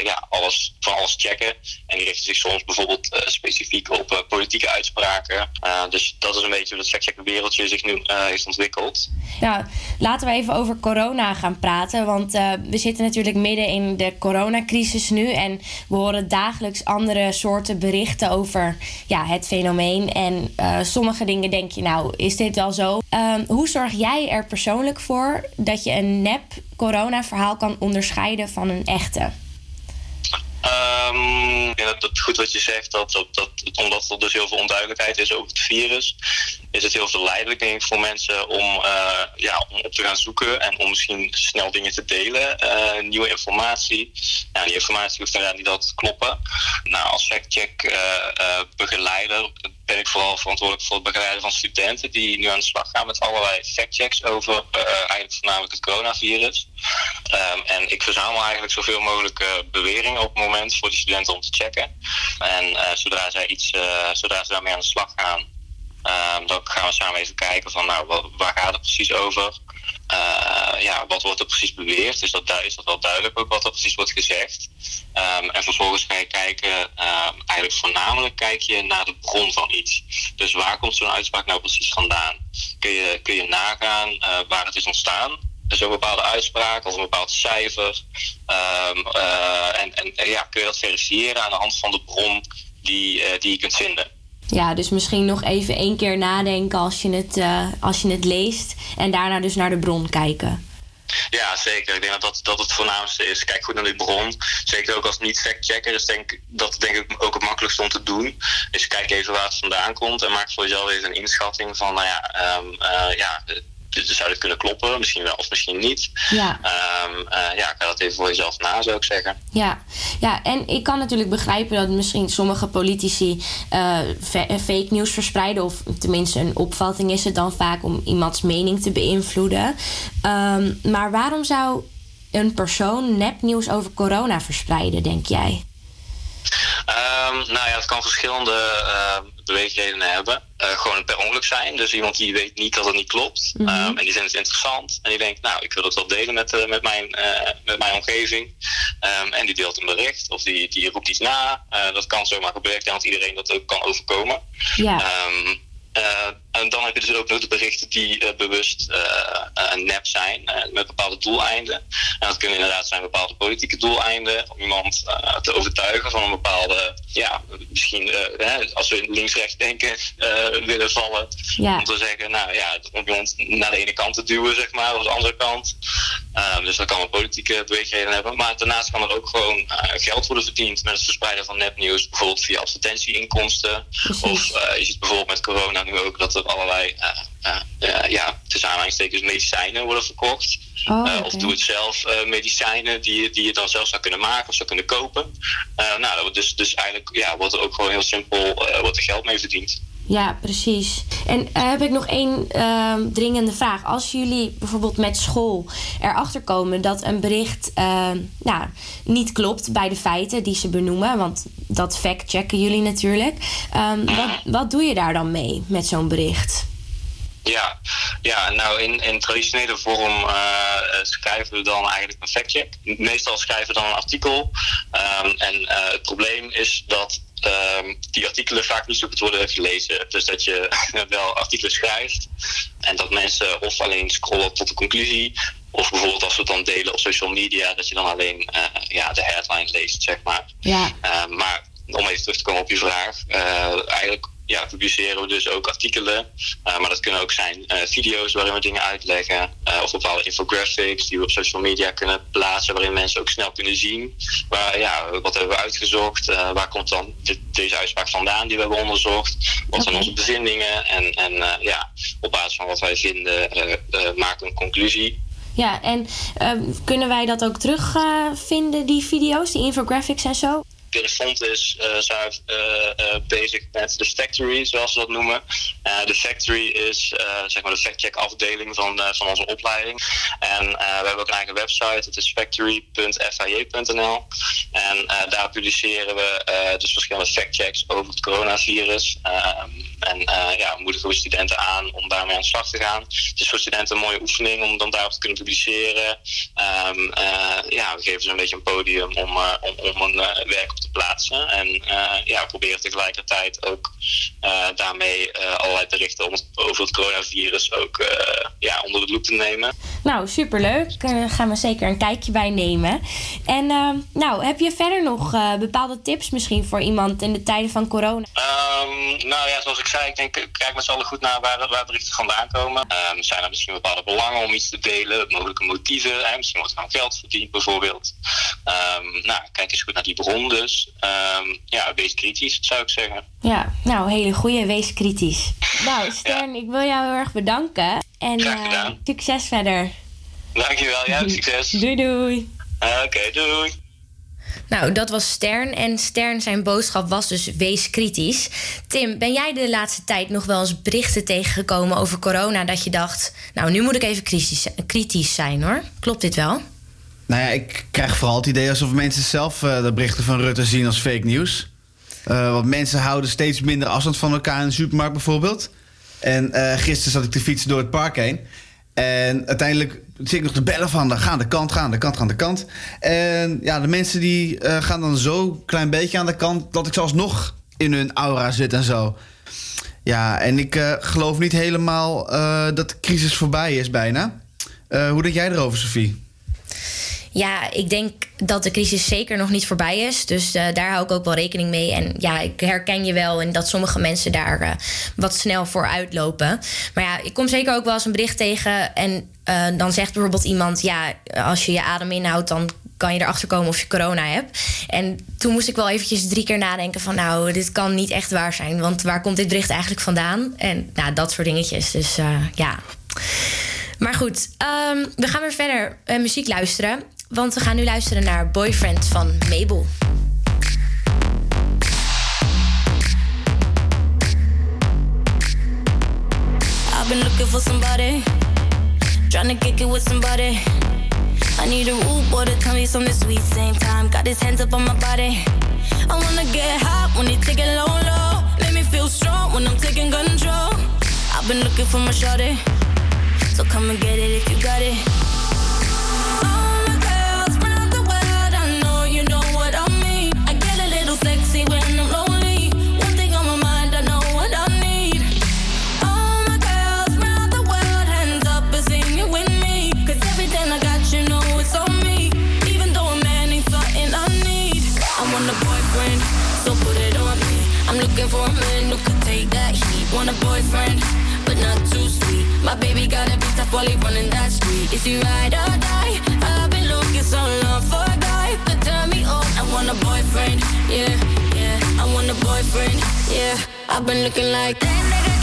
ja, alles, van alles checken. En die richten zich soms bijvoorbeeld specifiek op eh, politieke uitspraken. Eh, dus dat is een beetje hoe het factchecken wereldje zich nu eh, heeft ontwikkeld. Nou, laten we even over corona gaan praten. Want we zitten natuurlijk midden in de coronacrisis nu. En we horen dagelijks andere soorten berichten over ja, het fenomeen. En sommige dingen denk je, nou, is dit wel zo? Ehm, hoe zorg jij er persoonlijk voor dat je een nep corona-verhaal kan onderscheiden van een echte? Ehm, ik dat het goed wat je zegt, dat, dat, omdat er dus heel veel onduidelijkheid is over het virus, is het heel verleidelijk voor mensen om, eh, ja, om op te gaan zoeken en om misschien snel dingen te delen, eh, nieuwe informatie. Ja, die informatie hoeft inderdaad niet altijd te kloppen. Nou, als factcheck eh, begeleider ben ik vooral verantwoordelijk voor het begeleiden van studenten die nu aan de slag gaan met allerlei factchecks over eigenlijk voornamelijk het coronavirus. Ehm, en ik verzamel eigenlijk zoveel mogelijk beweringen op het moment voor die studenten om te checken. En zodra zij iets, zodra ze daarmee aan de slag gaan, ehm, dan gaan we samen even kijken van nou, wa- waar gaat het precies over? Eh, ja, wat wordt er precies beweerd? Is dat, is dat wel duidelijk ook wat er precies wordt gezegd? Ehm, en vervolgens ga je kijken, ehm, eigenlijk voornamelijk kijk je naar de bron van iets. Dus waar komt zo'n uitspraak nou precies vandaan? Kun je, kun je nagaan eh, waar het is ontstaan? Dus een bepaalde uitspraak of een bepaald cijfer. Eh, en en ja, kun je dat verifiëren aan de hand van de bron die, die je kunt vinden. Ja, dus misschien nog even één keer nadenken als je het, eh, als je het leest. En daarna dus naar de bron kijken. Ja, zeker. Ik denk dat dat, dat het voornaamste is. Kijk goed naar die bron. Zeker ook als niet-factchecker is denk, dat denk ik ook het makkelijkste om te doen. Dus kijk even waar het vandaan komt en maak voor jezelf even een inschatting van, nou ja, ehm, eh, ja dit zou dit kunnen kloppen, misschien wel of misschien niet. Ja. Ehm, eh, ja, ga dat even voor jezelf na, zou ik zeggen. Ja, ja, en ik kan natuurlijk begrijpen dat misschien sommige politici eh, eh, fake nieuws verspreiden. Of tenminste, een opvatting is het dan vaak om iemands mening te beïnvloeden. Ehm, maar waarom zou een persoon nepnieuws over corona verspreiden, denk jij? Ehm, nou ja, het kan verschillende ehm, beweegredenen hebben. Eh, gewoon per ongeluk zijn. Dus iemand die weet niet dat het niet klopt. Mhm. Ehm, en die vindt het interessant. En die denkt, nou, ik wil het wel delen met, eh, met, mijn, eh, met mijn omgeving. En die deelt een bericht. Of die, die roept iets na. Dat kan zomaar gebeuren. Ik denk dat iedereen dat ook kan overkomen. Ja. En dan heb je dus ook nog de berichten die eh, bewust eh, nep zijn, eh, met bepaalde doeleinden. En dat kunnen inderdaad zijn bepaalde politieke doeleinden, om iemand te overtuigen van een bepaalde, ja, misschien hè, als we links-rechts denken willen vallen. Ja. Om te zeggen, nou ja, om iemand naar de ene kant te duwen, zeg maar, of de andere kant. Dus dat kan een politieke beweegreden hebben. Maar daarnaast kan er ook gewoon geld worden verdiend met het verspreiden van nepnieuws. Bijvoorbeeld via advertentieinkomsten. Of je ziet bijvoorbeeld met corona nu ook dat er allerlei, eh, eh, eh, ja, tussen aanhalingstekens medicijnen worden verkocht. Oh. Of doe-het-zelf eh, medicijnen die, je- die je dan zelf zou kunnen maken of zou kunnen kopen. Nou, dat wordt dus, dus eigenlijk ja, wordt er ook gewoon heel simpel wordt er geld mee verdiend. Ja, precies. En eh, heb ik nog één ehm, dringende vraag. Als jullie bijvoorbeeld met school erachter komen dat een bericht nou, niet klopt bij de feiten die ze benoemen, want dat fact-checken jullie natuurlijk. Ehm, wat, wat doe je daar dan mee met zo'n bericht? Ja, ja nou in, in traditionele vorm eh, schrijven we dan eigenlijk een factcheck. Meestal schrijven we dan een artikel. En eh, het probleem is dat ehm, die artikelen vaak niet zo goed worden gelezen. Dus dat je wel artikelen schrijft en dat mensen of alleen scrollen tot de conclusie. Of bijvoorbeeld als we het dan delen op social media, dat je dan alleen eh, ja, de headline leest, zeg maar. Ja. Uh, maar om even terug te komen op je vraag. Uh, eigenlijk ja, publiceren we dus ook artikelen. Uh, maar dat kunnen ook zijn uh, video's waarin we dingen uitleggen. Uh, of bepaalde infographics die we op social media kunnen plaatsen. Waarin mensen ook snel kunnen zien. Waar, ja, wat hebben we uitgezocht? Waar komt dan dit, deze uitspraak vandaan die we hebben onderzocht? Wat zijn onze bevindingen? En, en ja, op basis van wat wij vinden maken we een conclusie. Ja, en ehm, kunnen wij dat ook terugvinden, die video's, die infographics en zo? Telefont is uh, zijn uh, uh, bezig met de Factory, zoals ze dat noemen. de Factory is zeg maar de fact-check afdeling van, van onze opleiding. En we hebben ook een eigen website, het is factory.fij.nl. En daar publiceren we dus verschillende fact-checks over het coronavirus. Ehm, en ja, moedigen we studenten aan om daarmee aan de slag te gaan. Het is voor studenten een mooie oefening om dan daarop te kunnen publiceren. Um, ja, we geven ze een beetje een podium om, om, om een werk op te plaatsen. En uh, ja, proberen tegelijkertijd ook uh, daarmee uh, allerlei berichten om, over het coronavirus ook ja, onder de loep te nemen. Nou, superleuk. Daar gaan we zeker een kijkje bij nemen. En nou, heb je verder nog bepaalde tips misschien voor iemand in de tijden van corona? Um, nou ja, zoals ik zei, ik denk, kijk met z'n allen goed naar waar, waar berichten vandaan komen. Um, zijn er misschien bepaalde belangen om iets te delen, mogelijke motieven. Hè? Misschien wordt er gewoon geld verdiend bijvoorbeeld. Um, nou, kijk eens goed naar die bron dus. Um, ja, wees kritisch, zou ik zeggen. Ja, nou, hele goede, wees kritisch. Nou, Stern, ja. ik wil jou heel erg bedanken. En uh, succes verder. Dankjewel, ja, succes. doei, doei. Uh, Oké, okay, doei. Nou, dat was Stern. En Stern zijn boodschap was dus wees kritisch. Tim, ben jij de laatste tijd nog wel eens berichten tegengekomen over corona... dat je dacht, nou, nu moet ik even kritisch, kritisch zijn, hoor. Klopt dit wel? Nou ja, ik krijg vooral het idee alsof mensen zelf uh, de berichten van Rutte zien als fake nieuws. Uh, want mensen houden steeds minder afstand van elkaar in de supermarkt bijvoorbeeld. En uh, gisteren zat ik te fietsen door het park heen. En uiteindelijk zit ik nog te bellen van ga aan de kant, ga aan de kant, ga aan de kant. En ja, de mensen die gaan dan zo klein beetje aan de kant... dat ik zelfs nog in hun aura zit en zo. Ja, en ik geloof niet helemaal dat de crisis voorbij is bijna. hoe denk jij erover, Sophie? Ja, ik denk dat de crisis zeker nog niet voorbij is. Dus uh, daar hou ik ook wel rekening mee. En ja, ik herken je wel in dat sommige mensen daar uh, wat snel voor uitlopen. Maar ja, ik kom zeker ook wel eens een bericht tegen. En uh, dan zegt bijvoorbeeld iemand: ja, als je je adem inhoudt, dan kan je erachter komen of je corona hebt. En toen moest ik wel eventjes drie keer nadenken van... nou, dit kan niet echt waar zijn. Want waar komt dit bericht eigenlijk vandaan? En nou, dat soort dingetjes. Dus ja... Maar goed, um, we gaan weer verder muziek luisteren. Want we gaan nu luisteren naar Boyfriend van Mabel. I've been looking for somebody, trying to kick it with somebody. I need a rude boy to tell me something sweet. Same time, got his hands up on my body. I wanna get hot when low, low. Make me feel strong when I'm taking control. I've been looking for my shorty. So come and get it if you got it. All boyfriend, but not too sweet. My baby got a beat up while he running that street. Is he ride or die? I've been looking so long for a guy to turn me on. I want a boyfriend, yeah, yeah. I want a boyfriend, yeah. I've been looking like that nigga.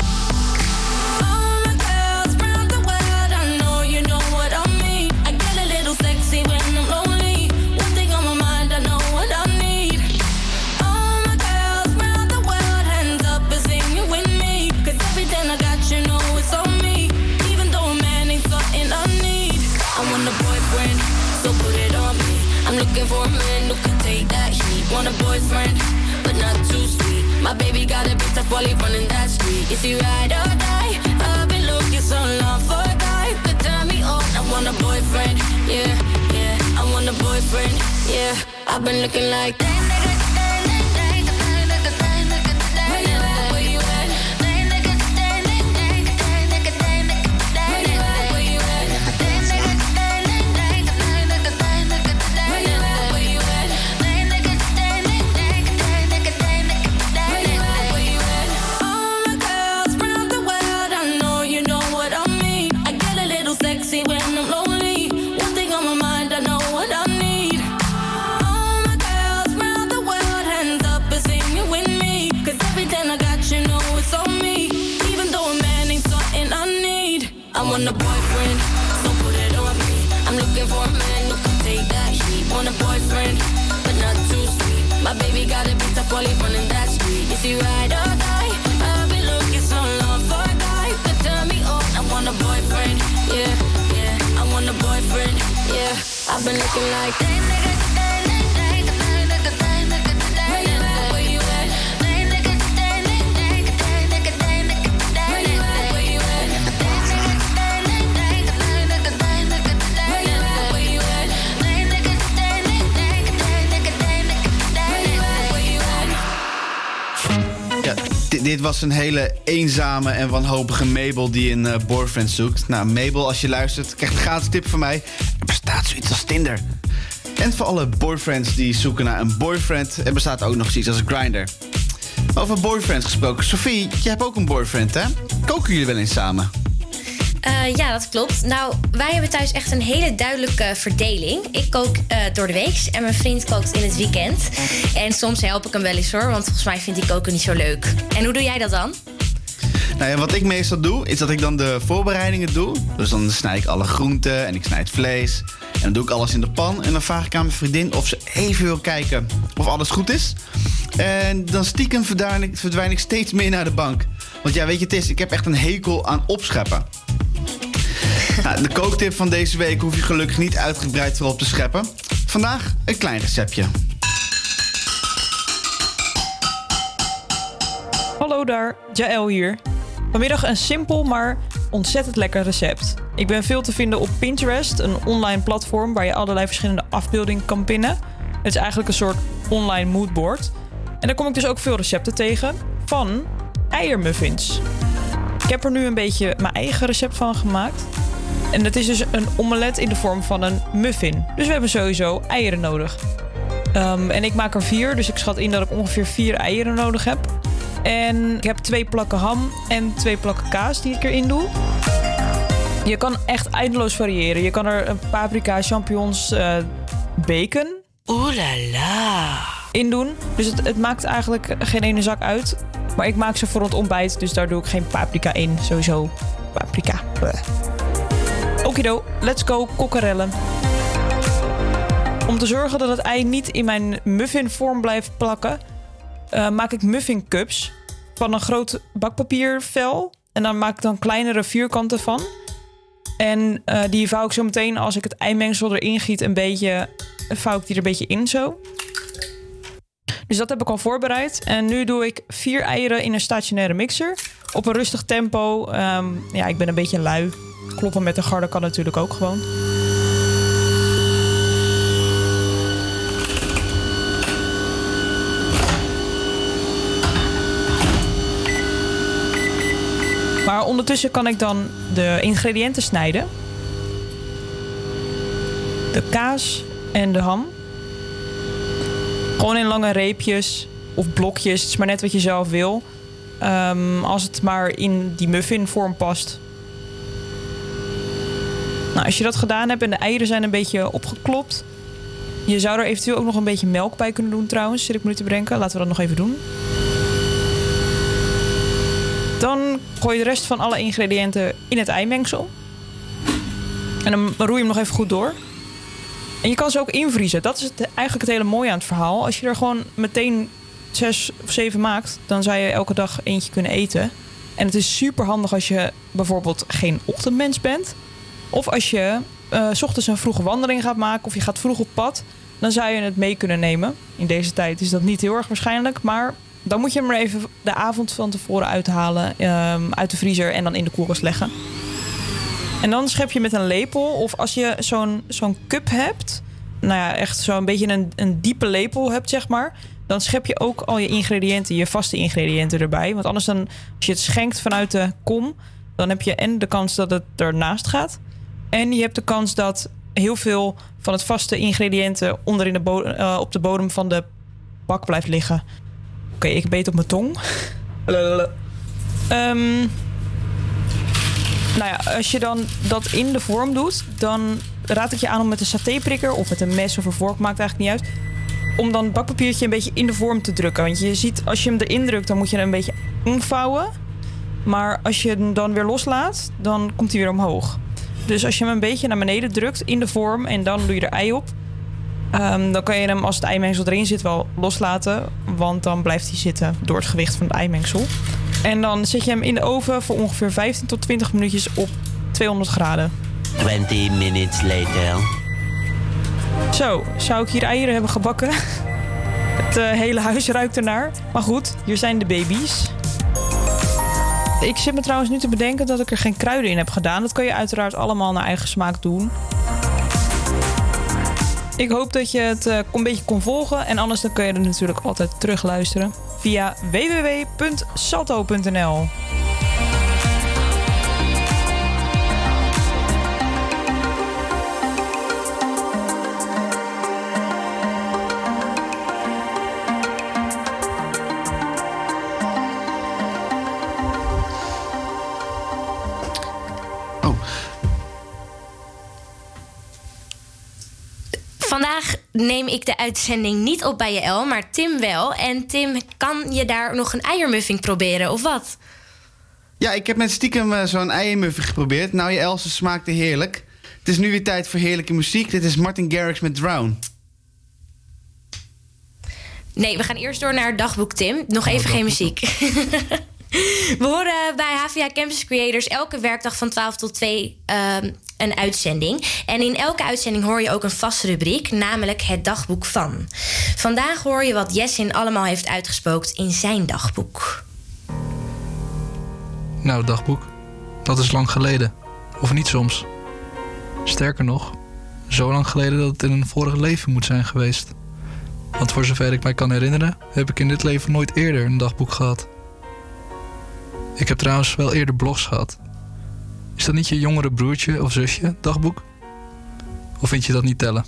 Want a boyfriend, but not too sweet. My baby got a bit tough while he running that street. Is he ride or die? I've been looking so long for a guy to turn me on. I want a boyfriend, yeah, yeah. I want a boyfriend, yeah. I've been looking like that I want a boyfriend, so put it on me. I'm looking for a man who can take that heat. Want a boyfriend, but not too sweet. My baby got a up while he running that street. Is he ride or die? I've been looking so long for a guy to turn me on. I want a boyfriend, yeah, yeah. I want a boyfriend, yeah. I've been looking like that nigga. Dit was een hele eenzame en wanhopige Mabel die een eh, boyfriend zoekt. Nou, Mabel, als je luistert, krijgt een gratis tip van mij. Er bestaat zoiets als Tinder. En voor alle boyfriends die zoeken naar een boyfriend, er bestaat ook nog zoiets als Grindr. Over boyfriends gesproken. Sophie, je hebt ook een boyfriend, hè? Koken jullie wel eens samen? Eh, ja, dat klopt. Nou, wij hebben thuis echt een hele duidelijke verdeling. Ik kook eh, door de week en mijn vriend kookt in het weekend. En soms help ik hem wel eens hoor, want volgens mij vindt hij koken niet zo leuk. En hoe doe jij dat dan? Nou ja, wat ik meestal doe, is dat ik dan de voorbereidingen doe. Dus dan snij ik alle groenten en ik snij het vlees. En dan doe ik alles in de pan. En dan vraag ik aan mijn vriendin of ze even wil kijken of alles goed is. En dan stiekem verdwijn ik, verdwijn ik steeds meer naar de bank. Want ja, weet je, het is, ik heb echt een hekel aan opscheppen. Nou, de kooktip van deze week hoef je gelukkig niet uitgebreid erop te scheppen. Vandaag een klein receptje. Hallo daar, Jaël hier. Vanmiddag een simpel, maar ontzettend lekker recept. Ik ben veel te vinden op Pinterest, een online platform waar je allerlei verschillende afbeeldingen kan pinnen. Het is eigenlijk een soort online moodboard. En daar kom ik dus ook veel recepten tegen van eiermuffins. Ik heb er nu een beetje mijn eigen recept van gemaakt. En dat is dus een omelet in de vorm van een muffin. Dus we hebben sowieso eieren nodig. Ehm, en ik maak er vier, dus ik schat in dat ik ongeveer vier eieren nodig heb. En ik heb twee plakken ham en twee plakken kaas die ik erin doe. Je kan echt eindeloos variëren. Je kan er een paprika, champignons, eh, bacon. Oeh la la. In doen. Dus het, het maakt eigenlijk geen ene zak uit. Maar ik maak ze voor het ontbijt, dus daar doe ik geen paprika in. Sowieso paprika. Bleh. Okido, let's go kokkerellen. Om te zorgen dat het ei niet in mijn muffinvorm blijft plakken, eh, maak ik muffin cups van een groot bakpapiervel. En dan maak ik dan kleinere vierkanten van. En eh, die vouw ik zo meteen als ik het eimengsel erin giet een beetje vouw ik die er een beetje in zo. Dus dat heb ik al voorbereid. En nu doe ik vier eieren in een stationaire mixer. Op een rustig tempo. Ehm, ja, ik ben een beetje lui. Kloppen met de garde kan natuurlijk ook gewoon. Maar ondertussen kan ik dan de ingrediënten snijden. De kaas en de ham. Gewoon in lange reepjes of blokjes. Het is maar net wat je zelf wil. Ehm, als het maar in die muffinvorm past. Nou, als je dat gedaan hebt en de eieren zijn een beetje opgeklopt. Je zou er eventueel ook nog een beetje melk bij kunnen doen trouwens. Zit ik nu te bedenken. Laten we dat nog even doen. Dan gooi je de rest van alle ingrediënten in het eimengsel. En dan roei je hem nog even goed door. En je kan ze ook invriezen. Dat is eigenlijk het hele mooie aan het verhaal. Als je er gewoon meteen zes of zeven maakt, dan zou je elke dag eentje kunnen eten. En het is super handig als je bijvoorbeeld geen ochtendmens bent. Of als je eh, s ochtends een vroege wandeling gaat maken of je gaat vroeg op pad. Dan zou je het mee kunnen nemen. In deze tijd is dat niet heel erg waarschijnlijk. Maar dan moet je hem er even de avond van tevoren uithalen ehm, uit de vriezer en dan in de koelkast leggen. En dan schep je met een lepel of als je zo'n zo'n cup hebt, nou ja, echt zo'n beetje een, een diepe lepel hebt, zeg maar. Dan schep je ook al je ingrediënten, je vaste ingrediënten erbij. Want anders dan, als je het schenkt vanuit de kom, dan heb je en de kans dat het ernaast gaat. En je hebt de kans dat heel veel van het vaste ingrediënten onder in de bo- eh, op de bodem van de bak blijft liggen. Oké, ik beet op mijn tong. Ehm, nou ja, als je dan dat in de vorm doet, dan raad ik je aan om met een satéprikker of met een mes of een vork, maakt eigenlijk niet uit. Om dan het bakpapiertje een beetje in de vorm te drukken. Want je ziet, als je hem erin drukt, dan moet je hem een beetje omvouwen. Maar als je hem dan weer loslaat, dan komt hij weer omhoog. Dus als je hem een beetje naar beneden drukt in de vorm en dan doe je er ei op. ehm, dan kan je hem als het eimengsel erin zit wel loslaten. Want dan blijft hij zitten door het gewicht van het eimengsel. En dan zet je hem in de oven voor ongeveer 15 tot 20 minuutjes op 200 graden. 20 minutes later. Zo, zou ik hier eieren hebben gebakken? Het eh, hele huis ruikt ernaar. Maar goed, hier zijn de baby's. Ik zit me trouwens nu te bedenken dat ik er geen kruiden in heb gedaan. Dat kan je uiteraard allemaal naar eigen smaak doen. Ik hoop dat je het eh, een beetje kon volgen. En anders dan kun je er natuurlijk altijd terugluisteren via www.salto.nl. neem ik de uitzending niet op bij je El, maar Tim wel. En Tim, kan je daar nog een eiermuffin proberen of wat? Ja, ik heb met stiekem eh, zo'n eiermuffin geprobeerd. Nou, je Else smaakte heerlijk. Het is nu weer tijd voor heerlijke muziek. Dit is Martin Garrix met Drown. Nee, we gaan eerst door naar het dagboek, Tim. Nog even geen muziek. we horen bij HVA Campus Creators elke werkdag van 12 tot 2 ehm, een uitzending. En in elke uitzending hoor je ook een vaste rubriek, namelijk het dagboek van. Vandaag hoor je wat Jessin allemaal heeft uitgespookt in zijn dagboek. Nou, dagboek. Dat is lang geleden. Of niet soms. Sterker nog, zo lang geleden dat het in een vorig leven moet zijn geweest. Want voor zover ik mij kan herinneren, heb ik in dit leven nooit eerder een dagboek gehad. Ik heb trouwens wel eerder blogs gehad. Is dat niet je jongere broertje of zusje, dagboek? Of vind je dat niet tellen?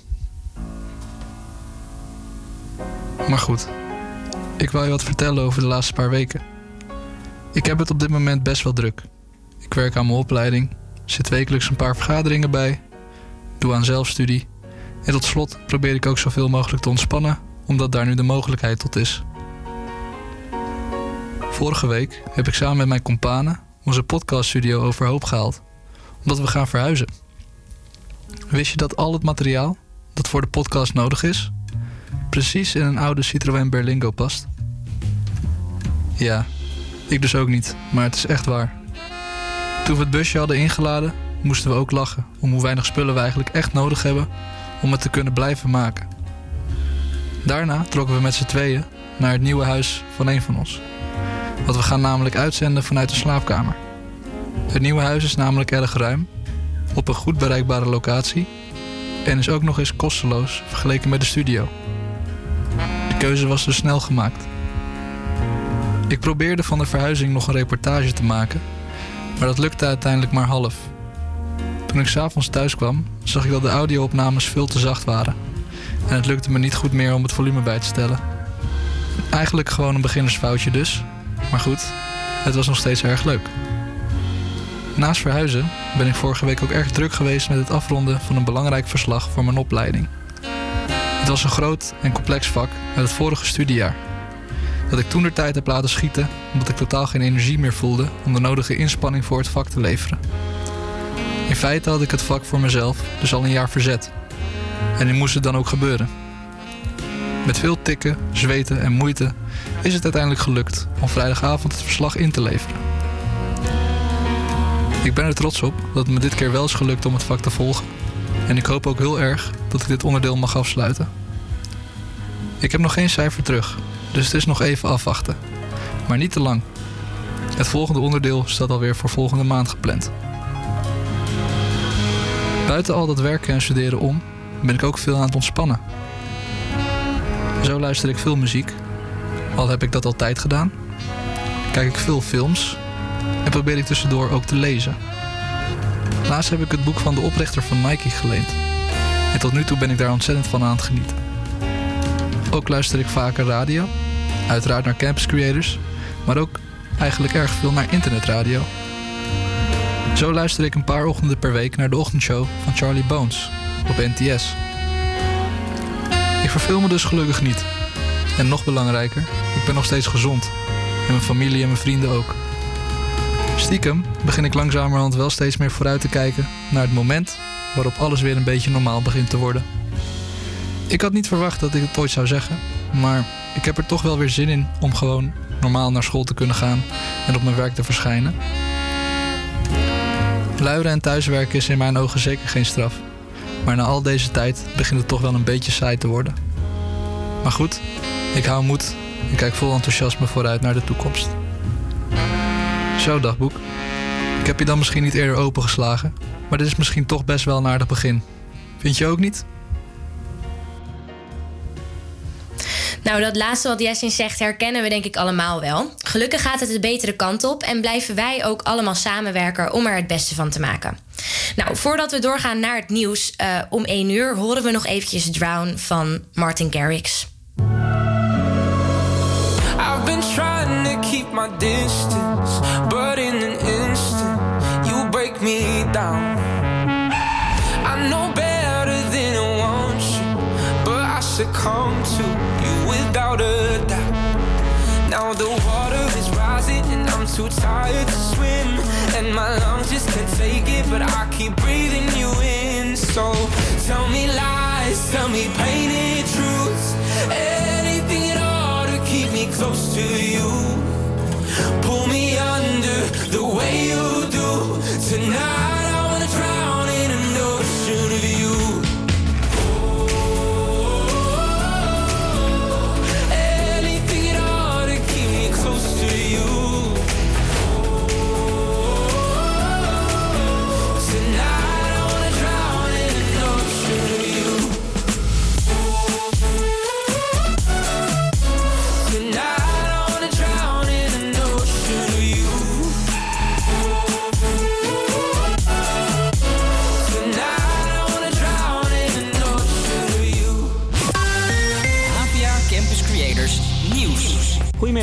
Maar goed, ik wil je wat vertellen over de laatste paar weken. Ik heb het op dit moment best wel druk. Ik werk aan mijn opleiding, zit wekelijks een paar vergaderingen bij, doe aan zelfstudie en tot slot probeer ik ook zoveel mogelijk te ontspannen, omdat daar nu de mogelijkheid tot is. Vorige week heb ik samen met mijn companen onze podcaststudio overhoop gehaald, omdat we gaan verhuizen. Wist je dat al het materiaal dat voor de podcast nodig is, precies in een oude Citroën Berlingo past? Ja, ik dus ook niet, maar het is echt waar. Toen we het busje hadden ingeladen, moesten we ook lachen om hoe weinig spullen we eigenlijk echt nodig hebben om het te kunnen blijven maken. Daarna trokken we met z'n tweeën naar het nieuwe huis van een van ons. Want we gaan namelijk uitzenden vanuit de slaapkamer. Het nieuwe huis is namelijk erg ruim, op een goed bereikbare locatie en is ook nog eens kosteloos vergeleken met de studio. De keuze was dus snel gemaakt. Ik probeerde van de verhuizing nog een reportage te maken, maar dat lukte uiteindelijk maar half. Toen ik s'avonds thuis kwam, zag ik dat de audio-opnames veel te zacht waren. En het lukte me niet goed meer om het volume bij te stellen. Eigenlijk gewoon een beginnersfoutje dus. Maar goed, het was nog steeds erg leuk. Naast verhuizen ben ik vorige week ook erg druk geweest met het afronden van een belangrijk verslag voor mijn opleiding. Het was een groot en complex vak uit het vorige studiejaar. Dat ik toen de tijd heb laten schieten omdat ik totaal geen energie meer voelde om de nodige inspanning voor het vak te leveren. In feite had ik het vak voor mezelf dus al een jaar verzet. En nu moest het dan ook gebeuren. Met veel tikken, zweten en moeite is het uiteindelijk gelukt om vrijdagavond het verslag in te leveren. Ik ben er trots op dat het me dit keer wel is gelukt om het vak te volgen. En ik hoop ook heel erg dat ik dit onderdeel mag afsluiten. Ik heb nog geen cijfer terug, dus het is nog even afwachten. Maar niet te lang. Het volgende onderdeel staat alweer voor volgende maand gepland. Buiten al dat werken en studeren om, ben ik ook veel aan het ontspannen. Zo luister ik veel muziek, al heb ik dat altijd gedaan. Kijk ik veel films en probeer ik tussendoor ook te lezen. Laatst heb ik het boek van de oprichter van Nike geleend. En tot nu toe ben ik daar ontzettend van aan het genieten. Ook luister ik vaker radio, uiteraard naar campus creators, maar ook eigenlijk erg veel naar internetradio. Zo luister ik een paar ochtenden per week naar de ochtendshow van Charlie Bones op NTS. Ik verveel me dus gelukkig niet. En nog belangrijker, ik ben nog steeds gezond. En mijn familie en mijn vrienden ook. Stiekem begin ik langzamerhand wel steeds meer vooruit te kijken naar het moment waarop alles weer een beetje normaal begint te worden. Ik had niet verwacht dat ik het ooit zou zeggen, maar ik heb er toch wel weer zin in om gewoon normaal naar school te kunnen gaan en op mijn werk te verschijnen. Luieren en thuiswerken is in mijn ogen zeker geen straf. Maar na al deze tijd begint het toch wel een beetje saai te worden. Maar goed, ik hou moed en kijk vol enthousiasme vooruit naar de toekomst. Zo, dagboek. Ik heb je dan misschien niet eerder opengeslagen, maar dit is misschien toch best wel een aardig begin. Vind je ook niet? Nou, dat laatste wat Jessin zegt herkennen we denk ik allemaal wel. Gelukkig gaat het de betere kant op en blijven wij ook allemaal samenwerken om er het beste van te maken. Nou, voordat we doorgaan naar het nieuws uh, om 1 uur, horen we nog eventjes Drown van Martin Garrix. I've been trying to keep my distance, but in an instant, you break me down. I know better than I want you, but I to Now the water is rising and I'm too tired to swim, and my lungs just can't take it, but I keep breathing you in. So tell me lies, tell me painted truths, anything at all to keep me close to you. Pull me under the way you do tonight.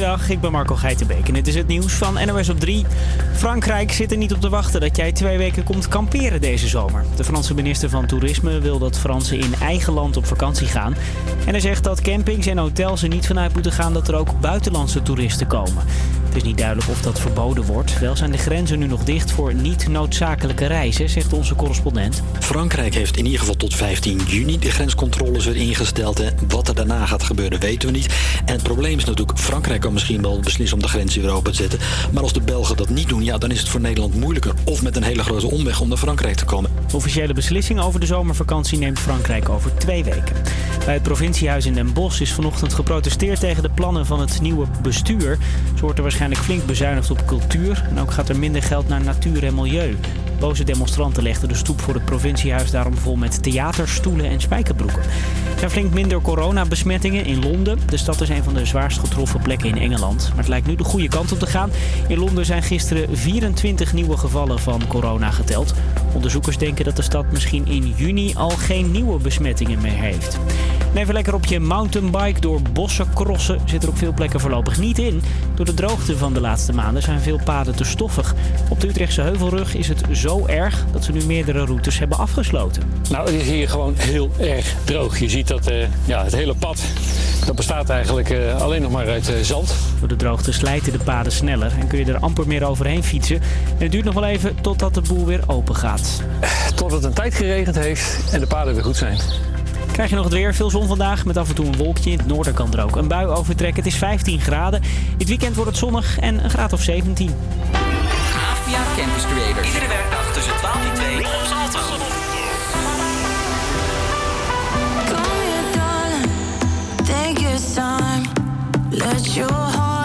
Goedemiddag, ik ben Marco Geitenbeek en dit is het nieuws van NOS op 3. Frankrijk zit er niet op te wachten dat jij twee weken komt kamperen deze zomer. De Franse minister van Toerisme wil dat Fransen in eigen land op vakantie gaan. En hij zegt dat campings en hotels er niet vanuit moeten gaan dat er ook buitenlandse toeristen komen. Het is niet duidelijk of dat verboden wordt. Wel zijn de grenzen nu nog dicht voor niet noodzakelijke reizen, zegt onze correspondent. Frankrijk heeft in ieder geval tot 15 juni de grenscontroles weer ingesteld. En wat er daarna gaat gebeuren weten we niet. En het probleem is natuurlijk, Frankrijk kan misschien wel beslissen om de grenzen weer open te zetten. Maar als de Belgen dat niet doen, ja, dan is het voor Nederland moeilijker. Of met een hele grote omweg om naar Frankrijk te komen. De officiële beslissing over de zomervakantie neemt Frankrijk over twee weken. Bij het provinciehuis in Den Bosch is vanochtend geprotesteerd tegen de plannen van het nieuwe bestuur. Zo wordt er waarschijnlijk flink bezuinigd op cultuur en ook gaat er minder geld naar natuur en milieu. Boze demonstranten legden de stoep voor het provinciehuis daarom vol met theaterstoelen en spijkerbroeken. Er zijn flink minder coronabesmettingen in Londen. De stad is een van de zwaarst getroffen plekken in Engeland. Maar het lijkt nu de goede kant op te gaan. In Londen zijn gisteren 24 nieuwe gevallen van corona geteld. Onderzoekers denken dat de stad misschien in juni al geen nieuwe besmettingen meer heeft. En even lekker op je mountainbike door bossen crossen zit er op veel plekken voorlopig niet in. Door de droogte van de laatste maanden zijn veel paden te stoffig. Op de Utrechtse Heuvelrug is het zo erg dat ze nu meerdere routes hebben afgesloten. Nou, het is hier gewoon heel erg droog. Je ziet dat eh, ja, het hele pad dat bestaat eigenlijk eh, alleen nog maar uit eh, zand. Door de droogte slijten de paden sneller en kun je er amper meer overheen fietsen. En het duurt nog wel even totdat de boel weer open gaat. Tot het een tijd geregend heeft en de paden weer goed zijn. Krijg je nog het weer. Veel zon vandaag met af en toe een wolkje. In het noorden kan er ook een bui overtrekken. Het is 15 graden. Dit weekend wordt het zonnig en een graad of 17. Avia Campus Creators. Iedere werkdag tussen 12 en 2 op Salto. Take your time, let your heart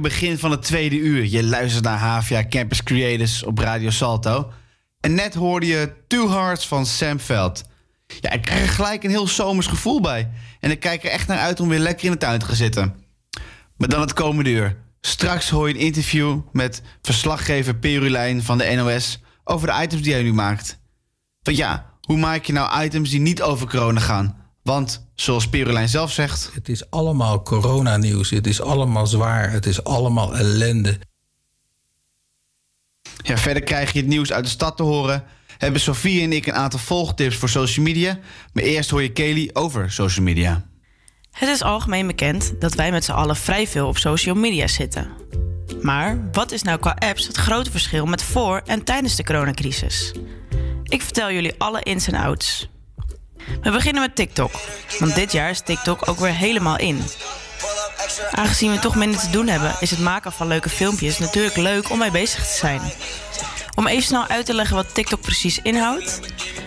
begin van het tweede uur. Je luistert naar Havia Campus Creators op Radio Salto. En net hoorde je Two Hearts van Sam Veld. Ja, ik krijg er gelijk een heel zomers gevoel bij. En ik kijk er echt naar uit om weer lekker in de tuin te gaan zitten. Maar dan het komende uur. Straks hoor je een interview met verslaggever Perulijn van de NOS... over de items die hij nu maakt. Want ja, hoe maak je nou items die niet over corona gaan? Want, zoals Perulijn zelf zegt... Het is allemaal coronanieuws. Het is allemaal zwaar. Het is allemaal ellende. Ja, verder krijg je het nieuws uit de stad te horen. Hebben Sofie en ik een aantal volgtips voor social media. Maar eerst hoor je Kelly over social media. Het is algemeen bekend dat wij met z'n allen vrij veel op social media zitten. Maar wat is nou qua apps het grote verschil met voor en tijdens de coronacrisis? Ik vertel jullie alle ins en outs. We beginnen met TikTok, want dit jaar is TikTok ook weer helemaal in. Aangezien we toch minder te doen hebben, is het maken van leuke filmpjes natuurlijk leuk om mee bezig te zijn. Om even snel uit te leggen wat TikTok precies inhoudt.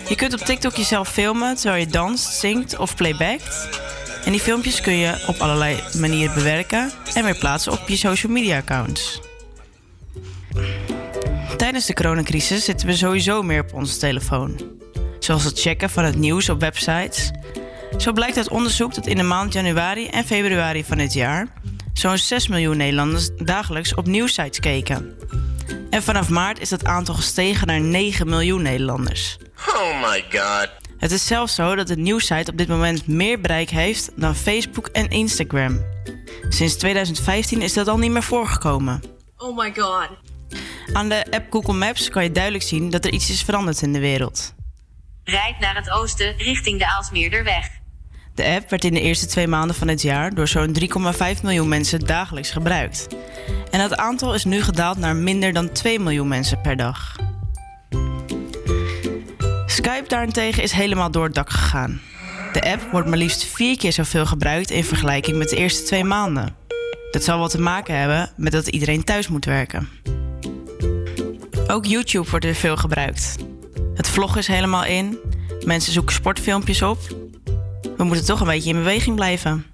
Je kunt op TikTok jezelf filmen terwijl je danst, zingt of playbackt. En die filmpjes kun je op allerlei manieren bewerken en weer plaatsen op je social media accounts. Tijdens de coronacrisis zitten we sowieso meer op onze telefoon. Zoals het checken van het nieuws op websites. Zo blijkt uit onderzoek dat in de maand januari en februari van dit jaar zo'n 6 miljoen Nederlanders dagelijks op nieuwsites keken. En vanaf maart is dat aantal gestegen naar 9 miljoen Nederlanders. Oh my god. Het is zelfs zo dat de nieuwsite op dit moment meer bereik heeft dan Facebook en Instagram. Sinds 2015 is dat al niet meer voorgekomen. Oh my god. Aan de app Google Maps kan je duidelijk zien dat er iets is veranderd in de wereld. Rijd naar het oosten richting de Aalsmeerderweg. De app werd in de eerste twee maanden van het jaar door zo'n 3,5 miljoen mensen dagelijks gebruikt. En dat aantal is nu gedaald naar minder dan 2 miljoen mensen per dag. Skype daarentegen is helemaal door het dak gegaan. De app wordt maar liefst vier keer zoveel gebruikt in vergelijking met de eerste twee maanden. Dat zal wel te maken hebben met dat iedereen thuis moet werken. Ook YouTube wordt er veel gebruikt. Het vlog is helemaal in. Mensen zoeken sportfilmpjes op. We moeten toch een beetje in beweging blijven.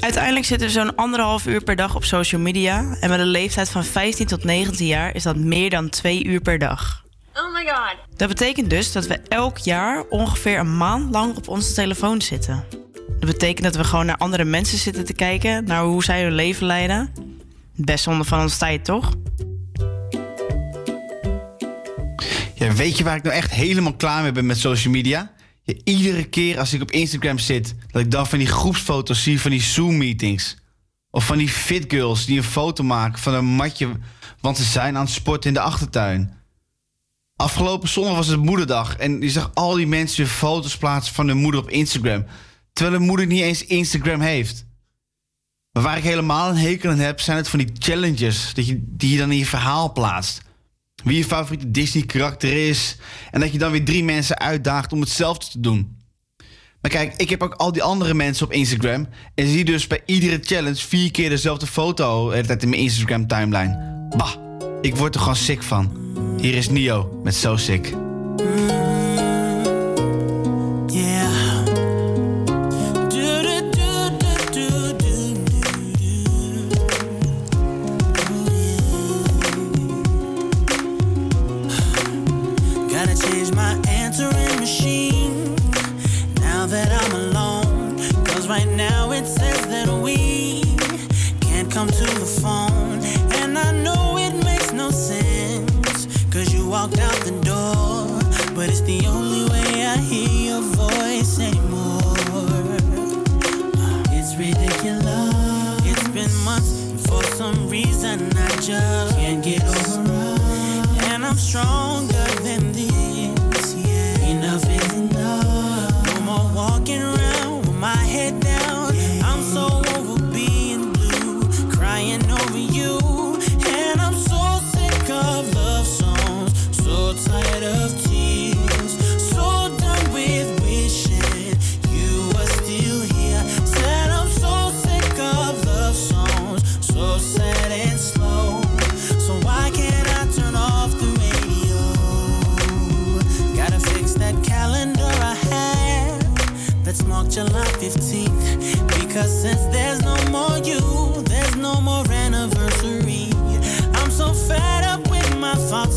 Uiteindelijk zitten we zo'n anderhalf uur per dag op social media. En met een leeftijd van 15 tot 19 jaar is dat meer dan twee uur per dag. Oh my god. Dat betekent dus dat we elk jaar ongeveer een maand lang op onze telefoon zitten. Dat betekent dat we gewoon naar andere mensen zitten te kijken, naar hoe zij hun leven leiden. Best zonde van onze tijd, toch? Ja, weet je waar ik nou echt helemaal klaar mee ben met social media? Iedere keer als ik op Instagram zit, dat ik dan van die groepsfoto's zie van die Zoom-meetings. Of van die fitgirls die een foto maken van een matje, want ze zijn aan het sporten in de achtertuin. Afgelopen zondag was het moederdag en je zag al die mensen foto's plaatsen van hun moeder op Instagram. Terwijl hun moeder niet eens Instagram heeft. Maar waar ik helemaal een hekel aan heb, zijn het van die challenges dat je, die je dan in je verhaal plaatst. Wie je favoriete Disney-karakter is. En dat je dan weer drie mensen uitdaagt om hetzelfde te doen. Maar kijk, ik heb ook al die andere mensen op Instagram. En zie dus bij iedere challenge vier keer dezelfde foto de tijd in mijn Instagram-timeline. Bah, ik word er gewoon sick van. Hier is Nio met So Sick.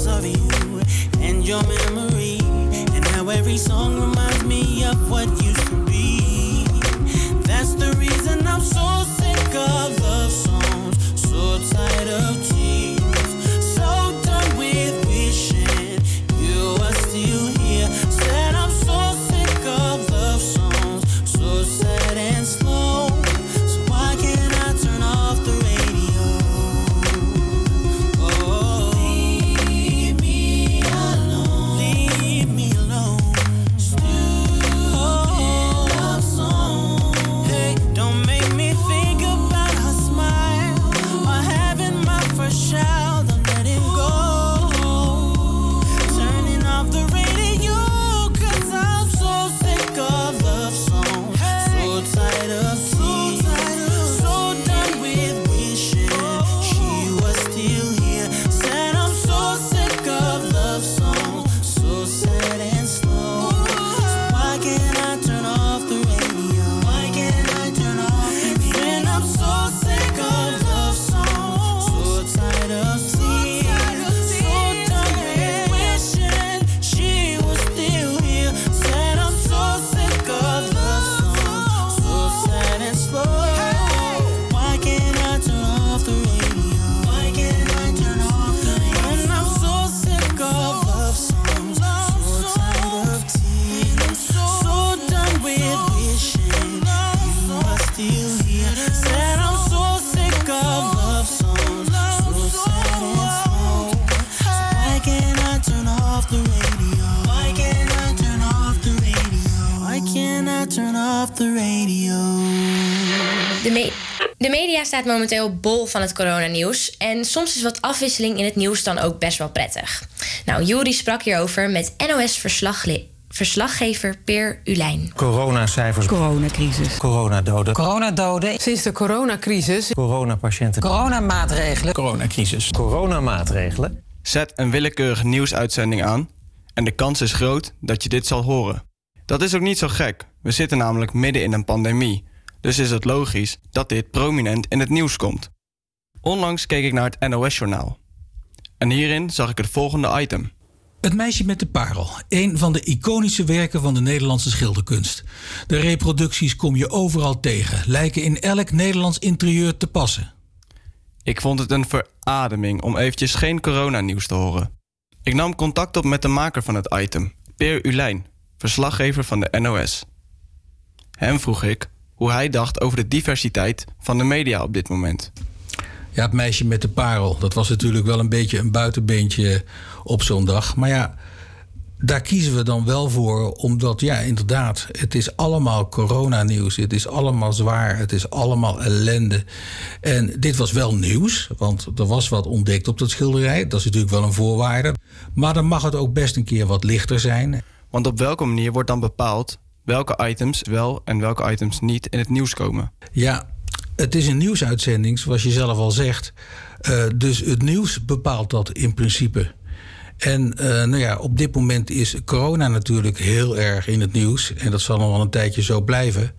Thoughts of you and your memory. And how every song reminds me of what used to be. That's the reason I'm so sick of love staat momenteel bol van het coronanieuws. En soms is wat afwisseling in het nieuws dan ook best wel prettig. Nou, Juri sprak hierover met NOS-verslaggever Peer Ulijn. Coronacijfers. Coronacrisis. Coronadoden. Coronadoden. Sinds de coronacrisis. Coronapatiënten. Coronamaatregelen. Coronacrisis. Coronamaatregelen. Zet een willekeurige nieuwsuitzending aan en de kans is groot dat je dit zal horen. Dat is ook niet zo gek. We zitten namelijk midden in een pandemie. Dus is het logisch dat dit prominent in het nieuws komt. Onlangs keek ik naar het NOS-journaal. En hierin zag ik het volgende item. Het meisje met de parel, een van de iconische werken van de Nederlandse schilderkunst. De reproducties kom je overal tegen, lijken in elk Nederlands interieur te passen. Ik vond het een verademing om eventjes geen coronanieuws te horen. Ik nam contact op met de maker van het item, Peer Ulijn, verslaggever van de NOS. Hem vroeg ik hoe hij dacht over de diversiteit van de media op dit moment. Ja, het meisje met de parel. Dat was natuurlijk wel een beetje een buitenbeentje op zo'n dag. Maar ja, daar kiezen we dan wel voor, omdat ja, inderdaad, het is allemaal coronanieuws. Het is allemaal zwaar, het is allemaal ellende. En dit was wel nieuws, want er was wat ontdekt op dat schilderij. Dat is natuurlijk wel een voorwaarde. Maar dan mag het ook best een keer wat lichter zijn. Want op welke manier wordt dan bepaald welke items wel en welke items niet in het nieuws komen? Ja, het is een nieuwsuitzending, zoals je zelf al zegt. Uh, dus het nieuws bepaalt dat in principe. En uh, nou ja, op dit moment is corona natuurlijk heel erg in het nieuws. En dat zal nog wel een tijdje zo blijven.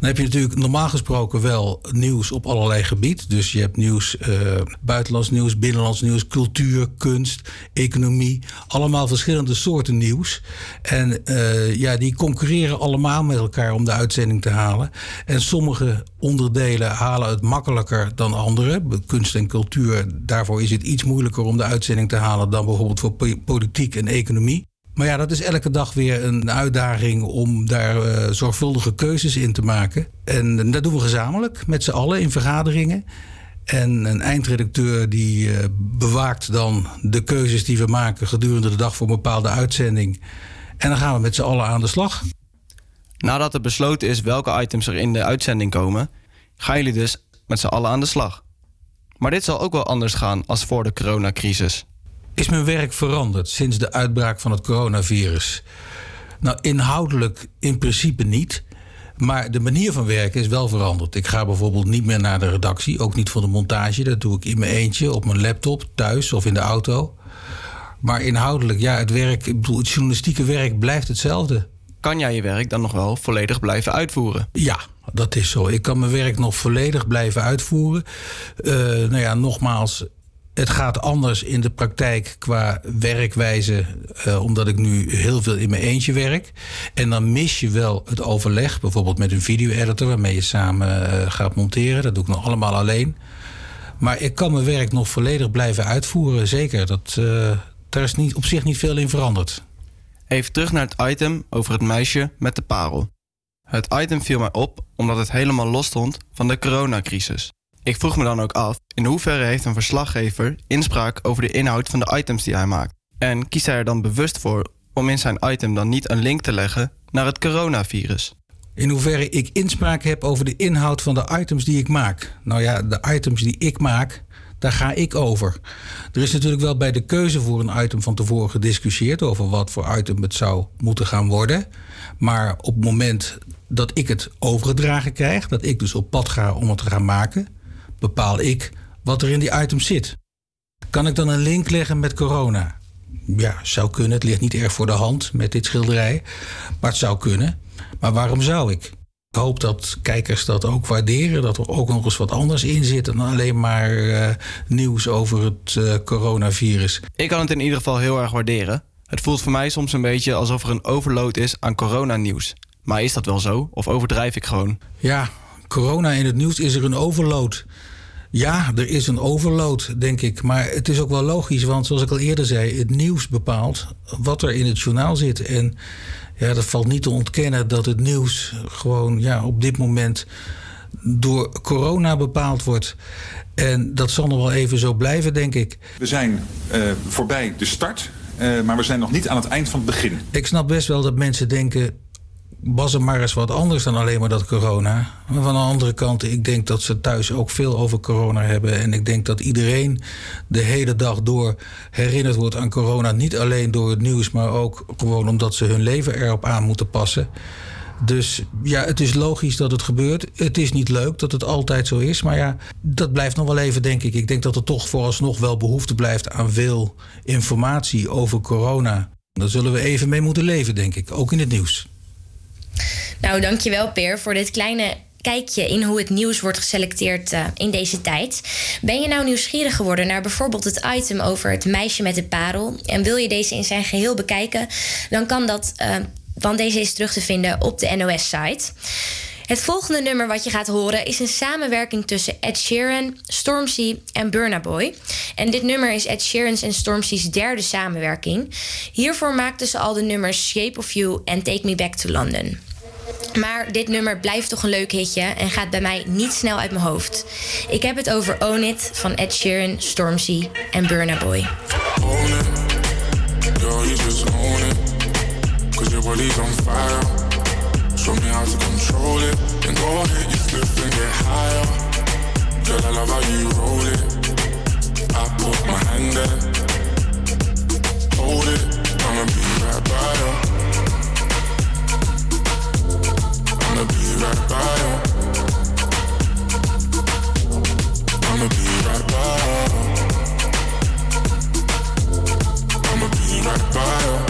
Dan heb je natuurlijk normaal gesproken wel nieuws op allerlei gebieden. Dus je hebt nieuws, uh, buitenlands nieuws, binnenlands nieuws, cultuur, kunst, economie. Allemaal verschillende soorten nieuws. En uh, ja, die concurreren allemaal met elkaar om de uitzending te halen. En sommige onderdelen halen het makkelijker dan andere. Kunst en cultuur, daarvoor is het iets moeilijker om de uitzending te halen dan bijvoorbeeld voor politiek en economie. Maar ja, dat is elke dag weer een uitdaging om daar uh, zorgvuldige keuzes in te maken. En dat doen we gezamenlijk met z'n allen in vergaderingen. En een eindredacteur die uh, bewaakt dan de keuzes die we maken gedurende de dag voor een bepaalde uitzending. En dan gaan we met z'n allen aan de slag. Nadat er besloten is welke items er in de uitzending komen, gaan jullie dus met z'n allen aan de slag. Maar dit zal ook wel anders gaan als voor de coronacrisis. Is mijn werk veranderd sinds de uitbraak van het coronavirus? Nou, inhoudelijk in principe niet. Maar de manier van werken is wel veranderd. Ik ga bijvoorbeeld niet meer naar de redactie, ook niet voor de montage. Dat doe ik in mijn eentje, op mijn laptop, thuis of in de auto. Maar inhoudelijk, ja, het werk, ik bedoel, het journalistieke werk blijft hetzelfde. Kan jij je werk dan nog wel volledig blijven uitvoeren? Ja, dat is zo. Ik kan mijn werk nog volledig blijven uitvoeren. Uh, nou ja, nogmaals, het gaat anders in de praktijk qua werkwijze, uh, omdat ik nu heel veel in mijn eentje werk. En dan mis je wel het overleg, bijvoorbeeld met een video-editor waarmee je samen uh, gaat monteren. Dat doe ik nog allemaal alleen. Maar ik kan mijn werk nog volledig blijven uitvoeren, zeker. Dat, uh, daar is niet, op zich niet veel in veranderd. Even terug naar het item over het meisje met de parel. Het item viel mij op omdat het helemaal los stond van de coronacrisis. Ik vroeg me dan ook af in hoeverre heeft een verslaggever inspraak over de inhoud van de items die hij maakt. En kiest hij er dan bewust voor om in zijn item dan niet een link te leggen naar het coronavirus? In hoeverre ik inspraak heb over de inhoud van de items die ik maak. Nou ja, de items die ik maak, daar ga ik over. Er is natuurlijk wel bij de keuze voor een item van tevoren gediscussieerd over wat voor item het zou moeten gaan worden. Maar op het moment dat ik het overgedragen krijg, dat ik dus op pad ga om het te gaan maken, bepaal ik wat er in die items zit. Kan ik dan een link leggen met corona? Ja, zou kunnen. Het ligt niet erg voor de hand met dit schilderij. Maar het zou kunnen. Maar waarom zou ik? Ik hoop dat kijkers dat ook waarderen. Dat er ook nog eens wat anders in zit dan alleen maar uh, nieuws over het uh, coronavirus. Ik kan het in ieder geval heel erg waarderen. Het voelt voor mij soms een beetje alsof er een overload is aan coronanieuws. Maar is dat wel zo? Of overdrijf ik gewoon? Ja, corona in het nieuws is er een overload. Ja, er is een overload, denk ik. Maar het is ook wel logisch, want zoals ik al eerder zei, het nieuws bepaalt wat er in het journaal zit. En ja, dat valt niet te ontkennen dat het nieuws gewoon ja, op dit moment door corona bepaald wordt. En dat zal nog wel even zo blijven, denk ik. We zijn uh, voorbij de start, uh, maar we zijn nog niet aan het eind van het begin. Ik snap best wel dat mensen denken was er maar eens wat anders dan alleen maar dat corona. Maar van de andere kant, ik denk dat ze thuis ook veel over corona hebben. En ik denk dat iedereen de hele dag door herinnerd wordt aan corona. Niet alleen door het nieuws, maar ook gewoon omdat ze hun leven erop aan moeten passen. Dus ja, het is logisch dat het gebeurt. Het is niet leuk dat het altijd zo is. Maar ja, dat blijft nog wel even, denk ik. Ik denk dat er toch vooralsnog wel behoefte blijft aan veel informatie over corona. Daar zullen we even mee moeten leven, denk ik. Ook in het nieuws. Nou, dankjewel Peer voor dit kleine kijkje in hoe het nieuws wordt geselecteerd uh, in deze tijd. Ben je nou nieuwsgierig geworden naar bijvoorbeeld het item over het meisje met de parel en wil je deze in zijn geheel bekijken, dan kan dat, uh, want deze is terug te vinden op de NOS-site. Het volgende nummer wat je gaat horen is een samenwerking tussen Ed Sheeran, Stormzy en Burna Boy. En dit nummer is Ed Sheeran's en Stormzy's derde samenwerking. Hiervoor maakten ze al de nummers Shape of You en Take Me Back to London. Maar dit nummer blijft toch een leuk hitje en gaat bij mij niet snel uit mijn hoofd. Ik heb het over Own It van Ed Sheeran, Stormzy en Burna Boy. Show me how to control it. Then go ahead, you slip and get higher. Girl, I love how you roll it. I put my hand there. Hold it, I'ma be right by you. I'ma be right by you. I'ma be right by you. I'ma be right by you.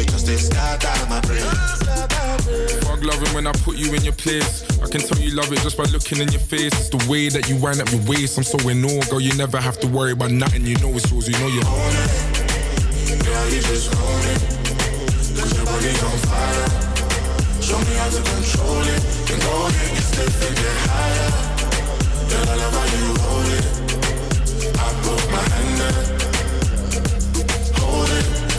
me, just start out my brain. Fuck loving when I put you in your place. I can tell you love it just by looking in your face. It's the way that you wind up your waist. I'm so in awe, girl. You never have to worry about nothing. You know it's yours. You know you own it. Girl, you just own it. Cause your body's on fire. Show me how to control it. Then go ahead, get stiff and get higher. Girl, I love how you hold it. I put my hand there. Hold it.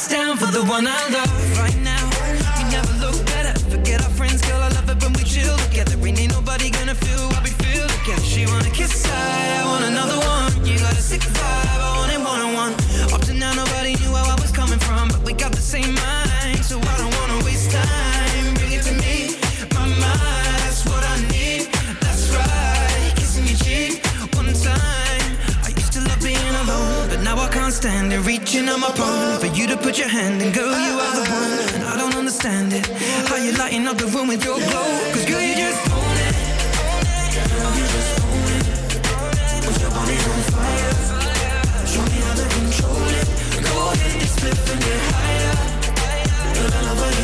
Lights down for the one I love right now. You never look better. Forget our friends, girl. I love it when we chill together. Ain't nobody gonna feel what we feel together. She wanna Reaching on my phone for you to put your hand in, girl, you are the one, and I don't understand it. How you lighting up the room with your glow? Cause girl, you just own it. Girl, you just own it. Cause your body's on fire. Show me how to control it. Go ahead, get split and get higher. Girl, I love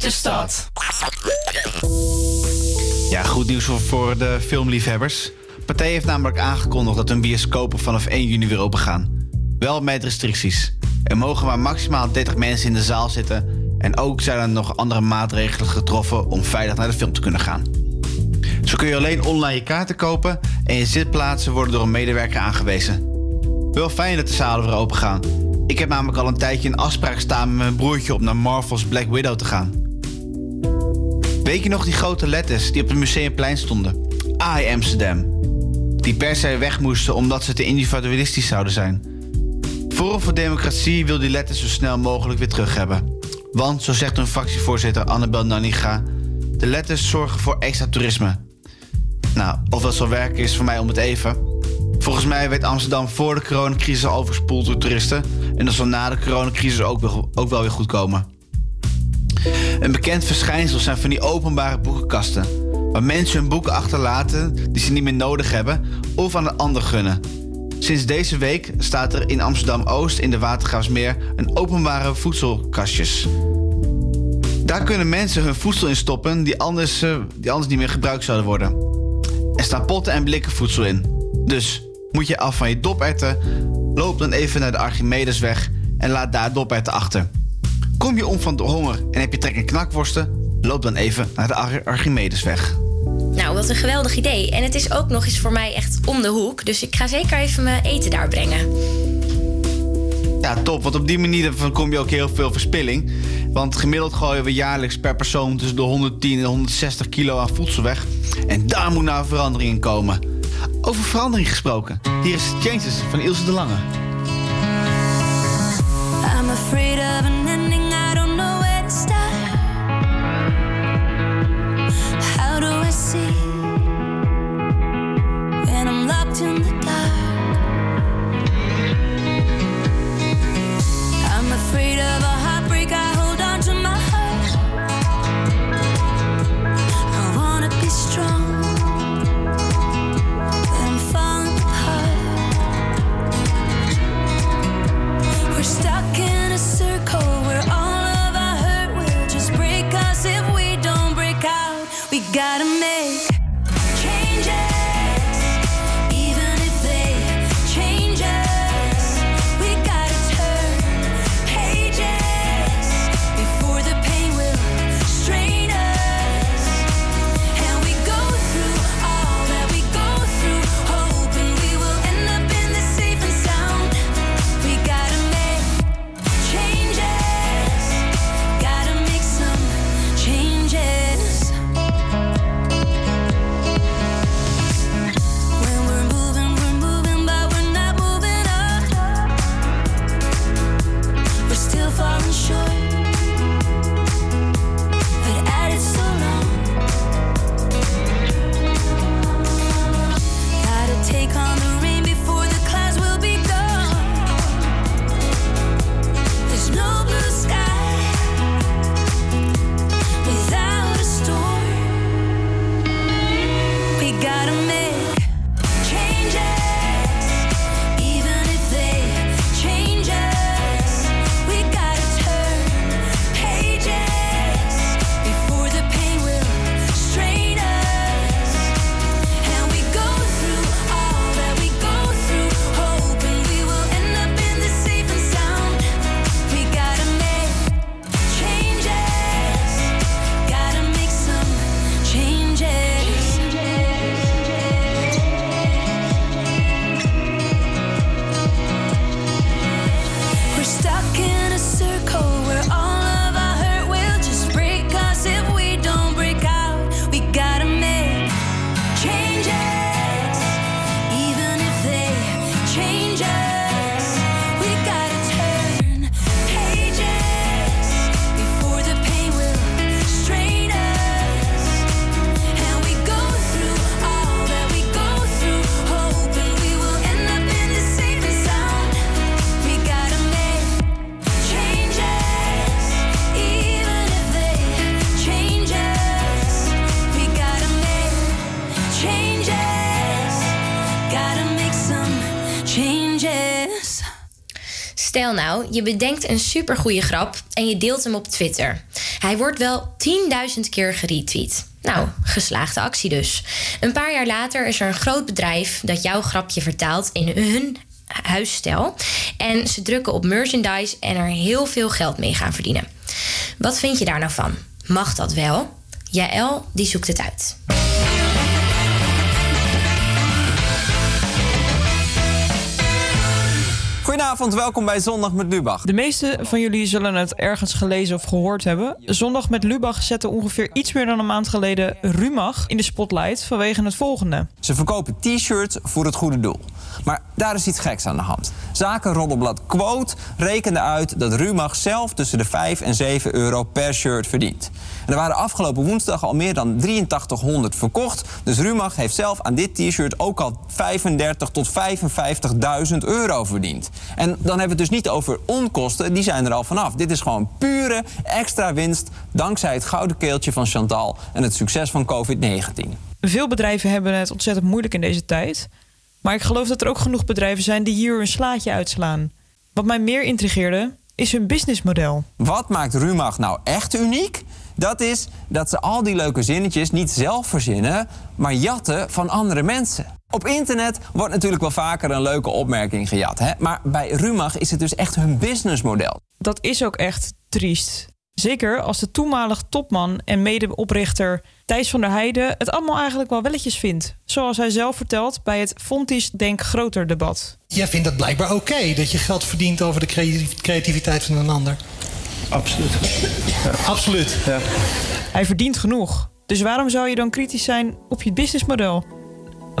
de stad. Ja, goed nieuws voor, de filmliefhebbers. Pathé heeft namelijk aangekondigd dat hun bioscopen vanaf 1 juni weer open gaan. Wel met restricties. Er mogen maar maximaal 30 mensen in de zaal zitten. En ook zijn er nog andere maatregelen getroffen om veilig naar de film te kunnen gaan. Zo kun je alleen online je kaarten kopen en je zitplaatsen worden door een medewerker aangewezen. Wel fijn dat de zalen weer open gaan. Ik heb namelijk al een tijdje een afspraak staan met mijn broertje om naar Marvel's Black Widow te gaan. Weet je nog die grote letters die op het Museumplein stonden? AI Amsterdam. Die per se weg moesten omdat ze te individualistisch zouden zijn. Forum voor Democratie wil die letters zo snel mogelijk weer terug hebben. Want, zo zegt hun fractievoorzitter Annabel Nanninga... de letters zorgen voor extra toerisme. Nou, of dat zal werken is voor mij om het even. Volgens mij werd Amsterdam voor de coronacrisis overspoeld door toeristen... en dat zal na de coronacrisis ook, ook wel weer goed komen. Een bekend verschijnsel zijn van die openbare boekenkasten... waar mensen hun boeken achterlaten die ze niet meer nodig hebben... of aan een ander gunnen. Sinds deze week staat er in Amsterdam-Oost in de Watergraafsmeer... een openbare voedselkastjes. Daar kunnen mensen hun voedsel in stoppen die anders, eh, die anders niet meer gebruikt zouden worden. Er staan potten en blikken voedsel in. Dus moet je af van je doperten, loop dan even naar de Archimedesweg en laat daar doperten achter. Kom je om van de honger en heb je trek in knakworsten, loop dan even naar de Ar- Archimedesweg. Nou, wat een geweldig idee. En het is ook nog eens voor mij echt om de hoek. Dus ik ga zeker even mijn eten daar brengen. Ja, top, want op die manier voorkom je ook heel veel verspilling. Want gemiddeld gooien we jaarlijks per persoon tussen de 110 en 160 kilo aan voedsel weg. En daar moet nou verandering in komen. Over verandering gesproken, hier is Changes van Ilse de Lange. I'm afraid of je bedenkt een supergoeie grap en je deelt hem op Twitter. Hij wordt wel 10.000 keer geretweet. Nou, geslaagde actie dus. Een paar jaar later is er een groot bedrijf dat jouw grapje vertaalt in hun huisstijl. En ze drukken op merchandise en er heel veel geld mee gaan verdienen. Wat vind je daar nou van? Mag dat wel? Jaël, die zoekt het uit. Goedenavond. Welkom bij Zondag met Lubach. De meeste van jullie zullen het ergens gelezen of gehoord hebben. Zondag met Lubach zette ongeveer iets meer dan een maand geleden Rumach in de spotlight vanwege het volgende. Ze verkopen t-shirts voor het goede doel. Maar daar is iets geks aan de hand. Zakenroddelblad Quote rekende uit dat Rumach zelf tussen de 5 en 7 euro per shirt verdient. En er waren afgelopen woensdag al meer dan 8300 verkocht. Dus Rumach heeft zelf aan dit t-shirt ook al 35 tot 55.000 euro verdiend. En dan hebben we het dus niet over onkosten, die zijn er al vanaf. Dit is gewoon pure extra winst dankzij het gouden keeltje van Chantal en het succes van COVID-19. Veel bedrijven hebben het ontzettend moeilijk in deze tijd. Maar ik geloof dat er ook genoeg bedrijven zijn die hier een slaatje uitslaan. Wat mij meer intrigeerde, is hun businessmodel. Wat maakt Rumach nou echt uniek? Dat is dat ze al die leuke zinnetjes niet zelf verzinnen, maar jatten van andere mensen. Op internet wordt natuurlijk wel vaker een leuke opmerking gejat, hè? maar bij Rumach is het dus echt hun businessmodel. Dat is ook echt triest. Zeker als de toenmalig topman en medeoprichter Thijs van der Heijden het allemaal eigenlijk wel welletjes vindt. Zoals hij zelf vertelt bij het Fontis Denk Groter debat. Jij vindt het blijkbaar oké dat je geld verdient over de creativ- creativiteit van een ander. Absoluut. Absoluut. Ja. Hij verdient genoeg. Dus waarom zou je dan kritisch zijn op je businessmodel?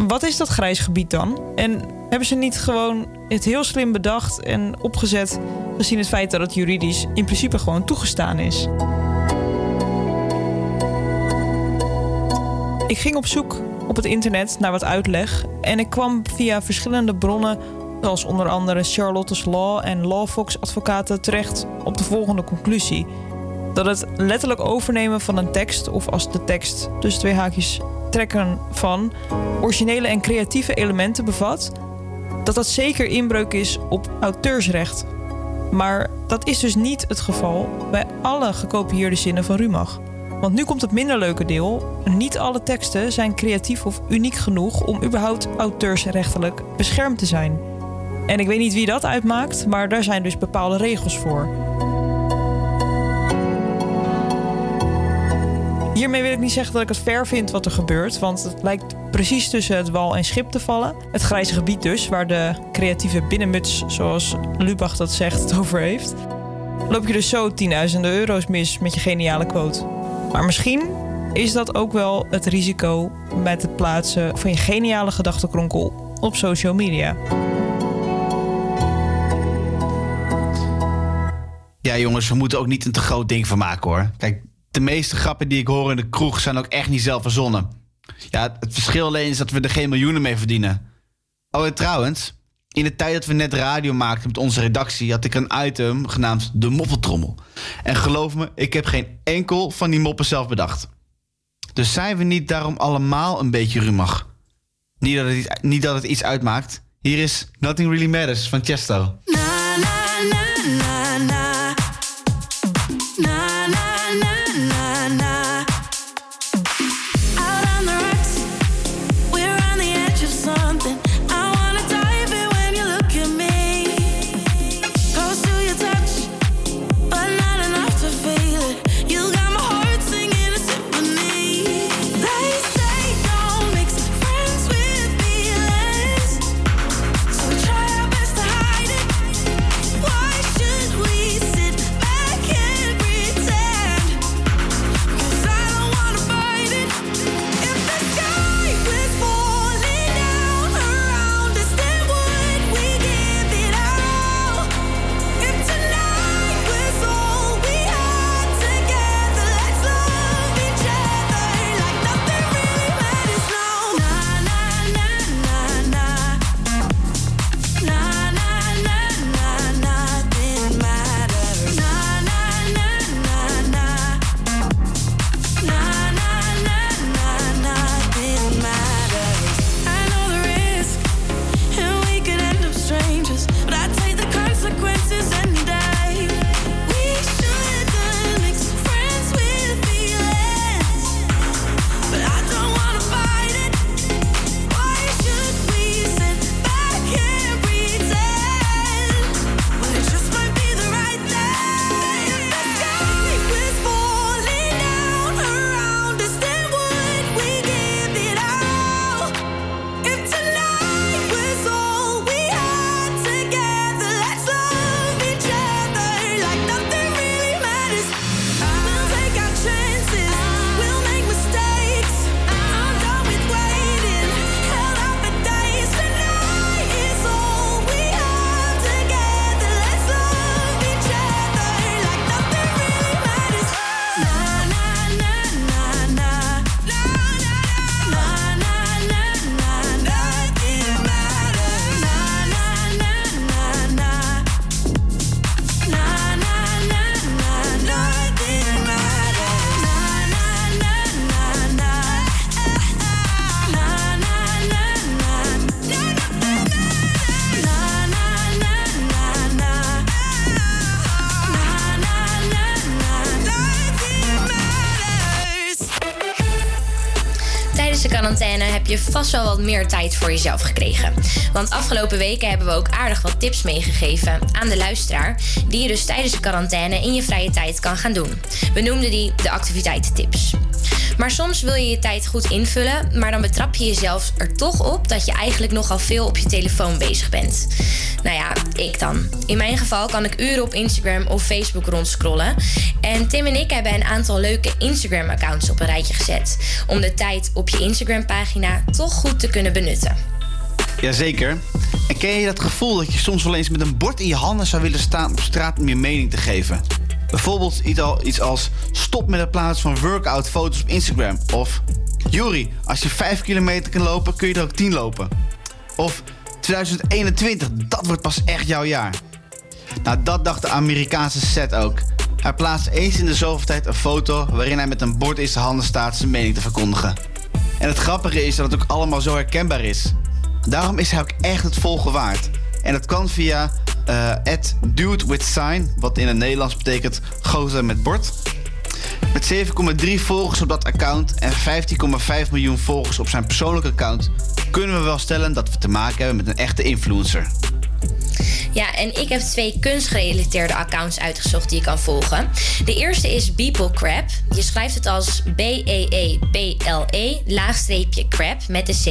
Wat is dat grijs gebied dan? En hebben ze niet gewoon het heel slim bedacht en opgezet, gezien het feit dat het juridisch in principe gewoon toegestaan is? Ik ging op zoek op het internet naar wat uitleg en ik kwam via verschillende bronnen, zoals onder andere Charlotte's Law en Lawfox advocaten, terecht op de volgende conclusie. Dat het letterlijk overnemen van een tekst, of als de tekst tussen twee haakjes trekken van, originele en creatieve elementen bevat, dat dat zeker inbreuk is op auteursrecht. Maar dat is dus niet het geval bij alle gekopieerde zinnen van Rumach. Want nu komt het minder leuke deel. Niet alle teksten zijn creatief of uniek genoeg om überhaupt auteursrechtelijk beschermd te zijn. En ik weet niet wie dat uitmaakt, maar daar zijn dus bepaalde regels voor. Hiermee wil ik niet zeggen dat ik het fair vind wat er gebeurt, want het lijkt precies tussen het wal en schip te vallen. Het grijze gebied dus, waar de creatieve binnenmuts, zoals Lubach dat zegt, het over heeft. Loop je dus zo tienduizenden euro's mis met je geniale quote. Maar misschien is dat ook wel het risico met het plaatsen van je geniale gedachtenkronkel op social media. Ja, jongens, we moeten ook niet een te groot ding van maken hoor. Kijk, de meeste grappen die ik hoor in de kroeg zijn ook echt niet zelf verzonnen. Ja, het verschil alleen is dat we er geen miljoenen mee verdienen. Oh, en trouwens, in de tijd dat we net radio maakten met onze redactie, had ik een item genaamd de moppeltrommel. En geloof me, ik heb geen enkel van die moppen zelf bedacht. Dus zijn we niet daarom allemaal een beetje rumach? Niet dat het, niet dat het iets uitmaakt. Hier is Nothing Really Matters van Chesto. Vast wel wat meer tijd voor jezelf gekregen. Want afgelopen weken hebben we ook aardig wat tips meegegeven aan de luisteraar. Die je dus tijdens de quarantaine in je vrije tijd kan gaan doen. We noemden die de activiteitentips. Maar soms wil je je tijd goed invullen, maar dan betrap je jezelf er toch op dat je eigenlijk nogal veel op je telefoon bezig bent. Nou ja, ik dan. In mijn geval kan ik uren op Instagram of Facebook rondscrollen. En Tim en ik hebben een aantal leuke Instagram-accounts op een rijtje gezet. Om de tijd op je Instagram-pagina toch goed te kunnen benutten. Jazeker. En ken je dat gevoel dat je soms wel eens met een bord in je handen zou willen staan op straat om je mening te geven? Bijvoorbeeld iets al- iets als stop met het plaatsen van workout foto's op Instagram. Of Juri, als je 5 kilometer kan lopen, kun je er ook 10 lopen. Of 2021, dat wordt pas echt jouw jaar. Nou, dat dacht de Amerikaanse set ook. Hij plaatst eens in de zoveel tijd een foto waarin hij met een bord in zijn handen staat zijn mening te verkondigen. En het grappige is dat het ook allemaal zo herkenbaar is. Daarom is hij ook echt het volgen waard. En dat kan via eh @dude_with_sign, wat in het Nederlands betekent gozer met bord. Met 7,3 volgers op dat account en 15,5 miljoen volgers op zijn persoonlijke account kunnen we wel stellen dat we te maken hebben met een echte influencer. Ja, en ik heb twee kunstgerelateerde accounts uitgezocht die je kan volgen. De eerste is Beeple Crab. Je schrijft het als B-E-E-P-L-E, laagstreepje crab met de C.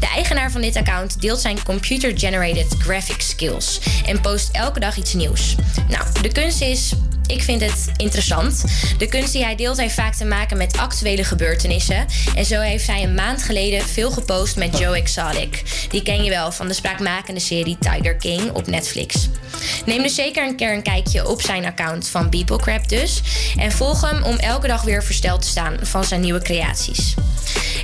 De eigenaar van dit account deelt zijn computer-generated graphic skills en post elke dag iets nieuws. Nou, de kunst is ik vind het interessant. De kunst die hij deelt heeft vaak te maken met actuele gebeurtenissen. En zo heeft hij een maand geleden veel gepost met Joe Exotic. Die ken je wel van de spraakmakende serie Tiger King op Netflix. Neem dus zeker een keer een kijkje op zijn account van People Crab dus. En volg hem om elke dag weer versteld te staan van zijn nieuwe creaties.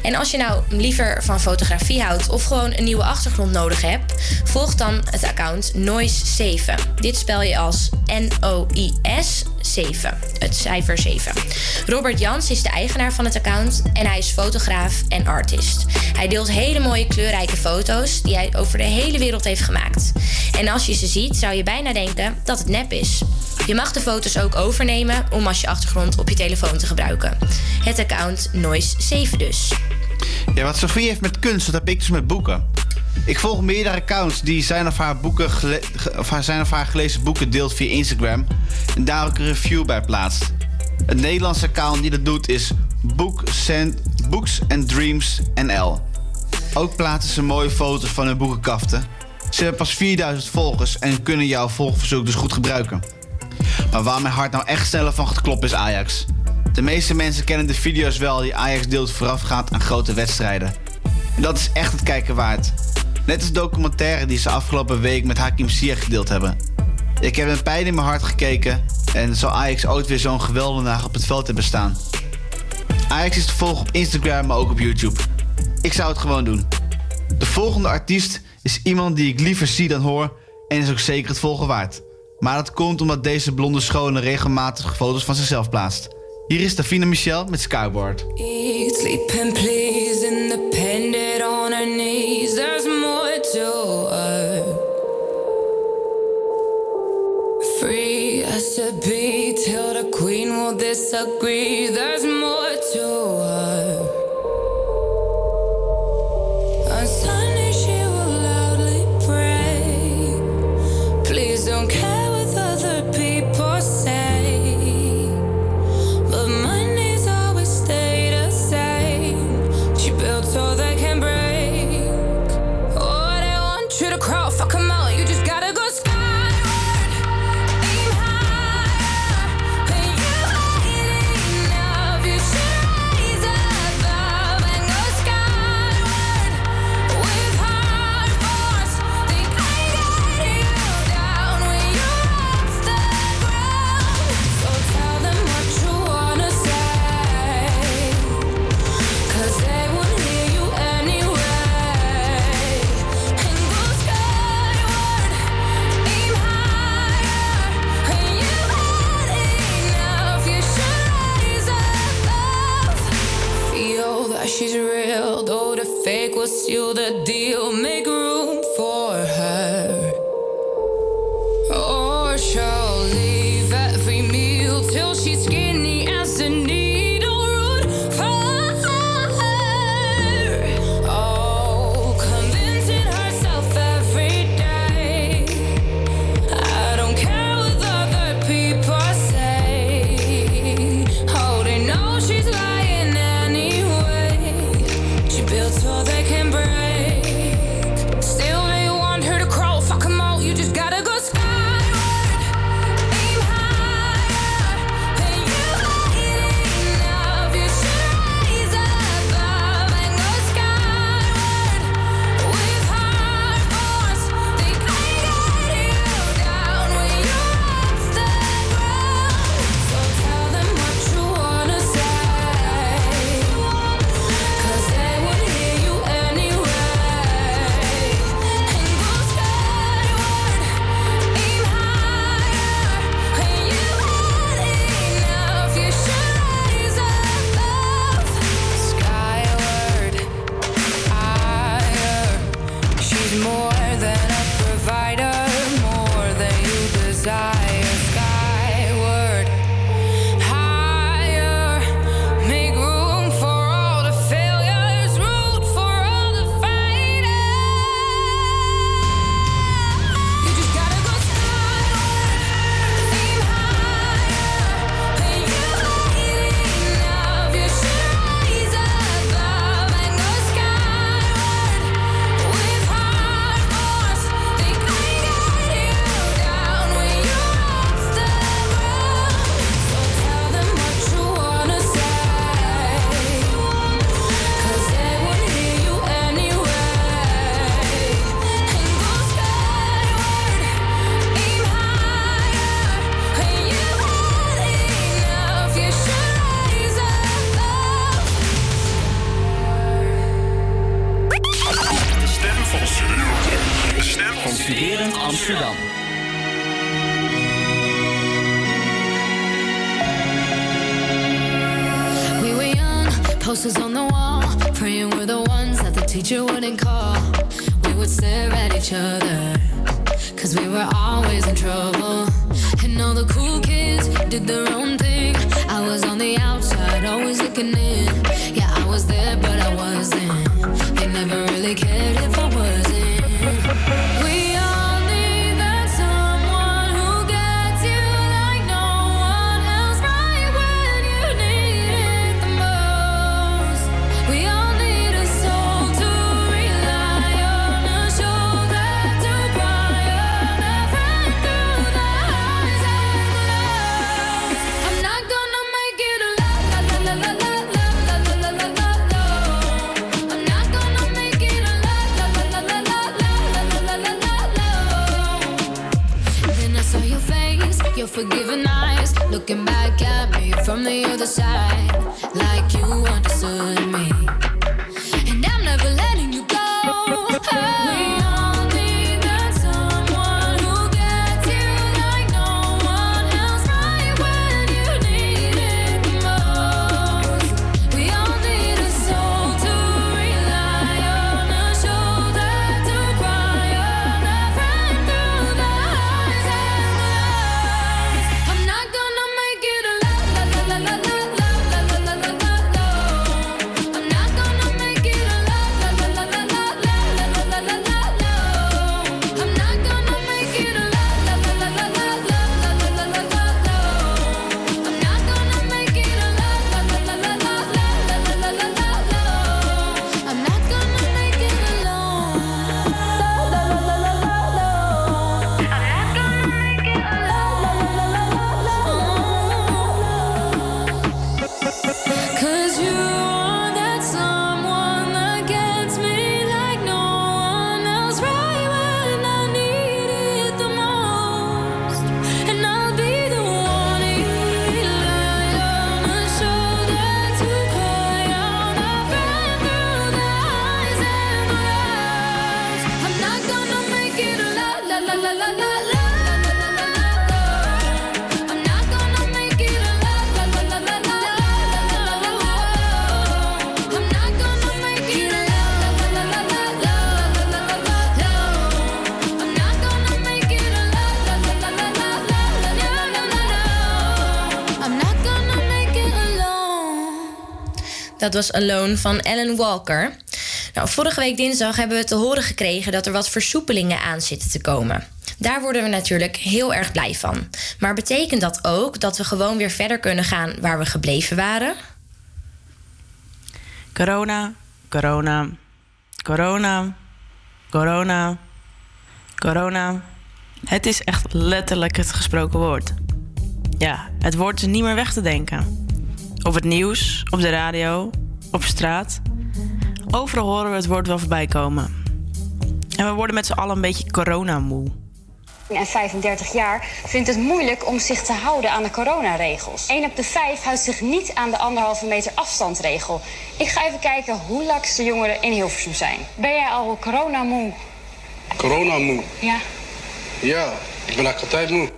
En als je nou liever van fotografie houdt of gewoon een nieuwe achtergrond nodig hebt, volg dan het account Noise7. Dit spel je als N-O-I-S 7, het cijfer 7. Robert Jans is de eigenaar van het account en hij is fotograaf en artist. Hij deelt hele mooie kleurrijke foto's die hij over de hele wereld heeft gemaakt. En als je ze ziet, zou je bijna denken dat het nep is. Je mag de foto's ook overnemen om als je achtergrond op je telefoon te gebruiken. Het account Noise7 dus. Ja, wat Sofie heeft met kunst, dat heb ik dus met boeken. Ik volg meerdere accounts die zijn of haar, boeken of haar- zijn of haar gelezen boeken deelt via Instagram en daar ook een review bij plaatst. Het Nederlandse account die dat doet is Book Books and Dreams NL. Ook plaatsen ze mooie foto's van hun boekenkaften. Ze hebben pas 4000 volgers en kunnen jouw volgverzoek dus goed gebruiken. Maar waar mijn hart nou echt sneller van gaat kloppen is Ajax. De meeste mensen kennen de video's wel die Ajax deelt voorafgaand aan grote wedstrijden. En dat is echt het kijken waard. Net als documentaire die ze afgelopen week met Hakim Ziyech gedeeld hebben. Ik heb met pijn in mijn hart gekeken en zal Ajax ooit weer zo'n geweldenaar op het veld hebben staan. Ajax is te volgen op Instagram, maar ook op YouTube. Ik zou het gewoon doen. De volgende artiest is iemand die ik liever zie dan hoor en is ook zeker het volgen waard. Maar dat komt omdat deze blonde schone regelmatig foto's van zichzelf plaatst. Hier is Davina Michel met Skyboard. Eat, sleep, and please, independent on her knees. There's more to her. Free as to be till the queen will disagree. There's more Dat was Alone van Ellen Walker. Nou, vorige week dinsdag hebben we te horen gekregen dat er wat versoepelingen aan zitten te komen. Daar worden we natuurlijk heel erg blij van. Maar betekent dat ook dat we gewoon weer verder kunnen gaan waar we gebleven waren? Corona, corona, corona, corona, corona. Het is echt letterlijk het gesproken woord. Ja, het woord is niet meer weg te denken. Op het nieuws, op de radio, op straat. Overal horen we het woord wel voorbij komen. En we worden met z'n allen een beetje coronamoe. en 35 jaar vindt het moeilijk om zich te houden aan de coronaregels. 1 op de 5 houdt zich niet aan de anderhalve meter afstandsregel. Ik ga even kijken hoe laks de jongeren in Hilversum zijn. Ben jij al coronamoe? Corona moe. Ja. Ja, ik ben eigenlijk altijd moe.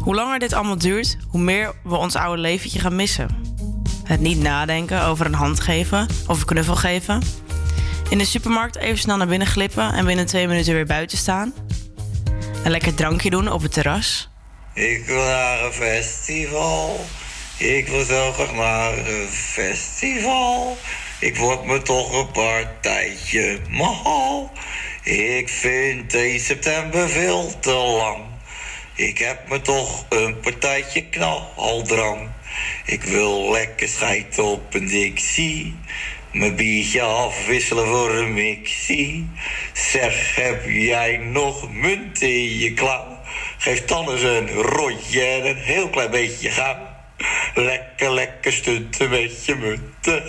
Hoe langer dit allemaal duurt, hoe meer we ons oude leventje gaan missen. Het niet nadenken over een hand geven of een knuffel geven. In de supermarkt even snel naar binnen glippen en binnen twee minuten weer buiten staan. Een lekker drankje doen op het terras. Ik wil naar een festival. Ik wil zo graag naar een festival. Ik word me toch een partijtje mal. Ik vind 1 september veel te lang. Ik heb me toch een partijtje knaldrang. Ik wil lekker schijten op een dixie. Mijn biertje afwisselen voor een mixie. Zeg, heb jij nog munt in je klauw? Geef dan eens een rondje en een heel klein beetje gaan. Lekker, lekker stunten met je munten.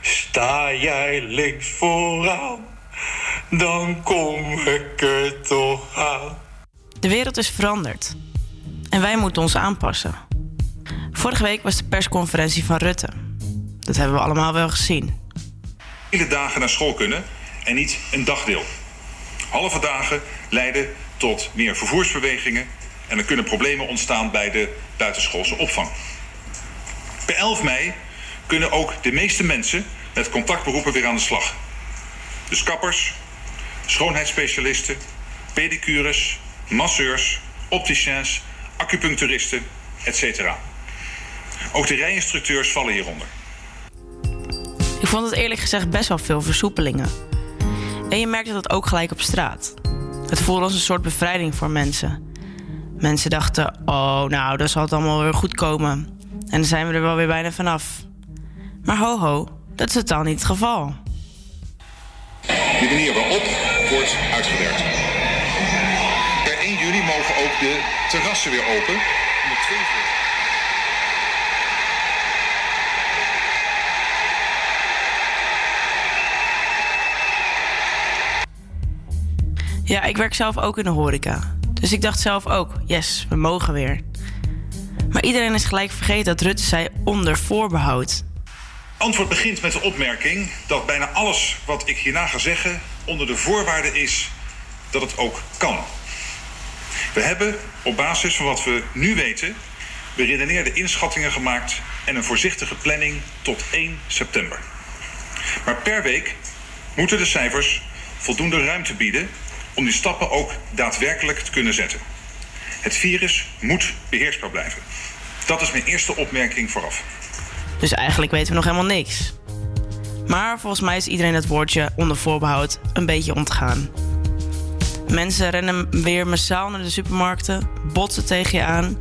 Sta jij links vooraan, dan kom ik er toch aan. De wereld is veranderd. En wij moeten ons aanpassen. Vorige week was de persconferentie van Rutte. Dat hebben we allemaal wel gezien. hele dagen naar school kunnen en niet een dagdeel. Halve dagen leiden tot meer vervoersbewegingen en er kunnen problemen ontstaan bij de buitenschoolse opvang. Per 11 mei kunnen ook de meeste mensen met contactberoepen weer aan de slag. Dus kappers, schoonheidsspecialisten, pedicures, masseurs, opticiens, acupuncturisten, etc. Ook de rijinstructeurs vallen hieronder. Ik vond het eerlijk gezegd best wel veel versoepelingen. En je merkte dat ook gelijk op straat. Het voelde als een soort bevrijding voor mensen. Mensen dachten, oh nou, dat zal het allemaal weer goed komen. En dan zijn we er wel weer bijna vanaf. Maar ho ho, dat is totaal niet het geval. De manier waarop wordt uitgewerkt. Per 1 juli mogen ook de terrassen weer open. Ja, ik werk zelf ook in de horeca. Dus ik dacht zelf ook, yes, we mogen weer. Maar iedereen is gelijk vergeten dat Rutte zei onder voorbehoud. Antwoord begint met de opmerking dat bijna alles wat ik hierna ga zeggen onder de voorwaarde is dat het ook kan. We hebben op basis van wat we nu weten beredeneerde inschattingen gemaakt en een voorzichtige planning tot 1 september. Maar per week moeten de cijfers voldoende ruimte bieden om die stappen ook daadwerkelijk te kunnen zetten. Het virus moet beheersbaar blijven. Dat is mijn eerste opmerking vooraf. Dus eigenlijk weten we nog helemaal niks. Maar volgens mij is iedereen het woordje onder voorbehoud een beetje ontgaan. Mensen rennen weer massaal naar de supermarkten, botsen tegen je aan,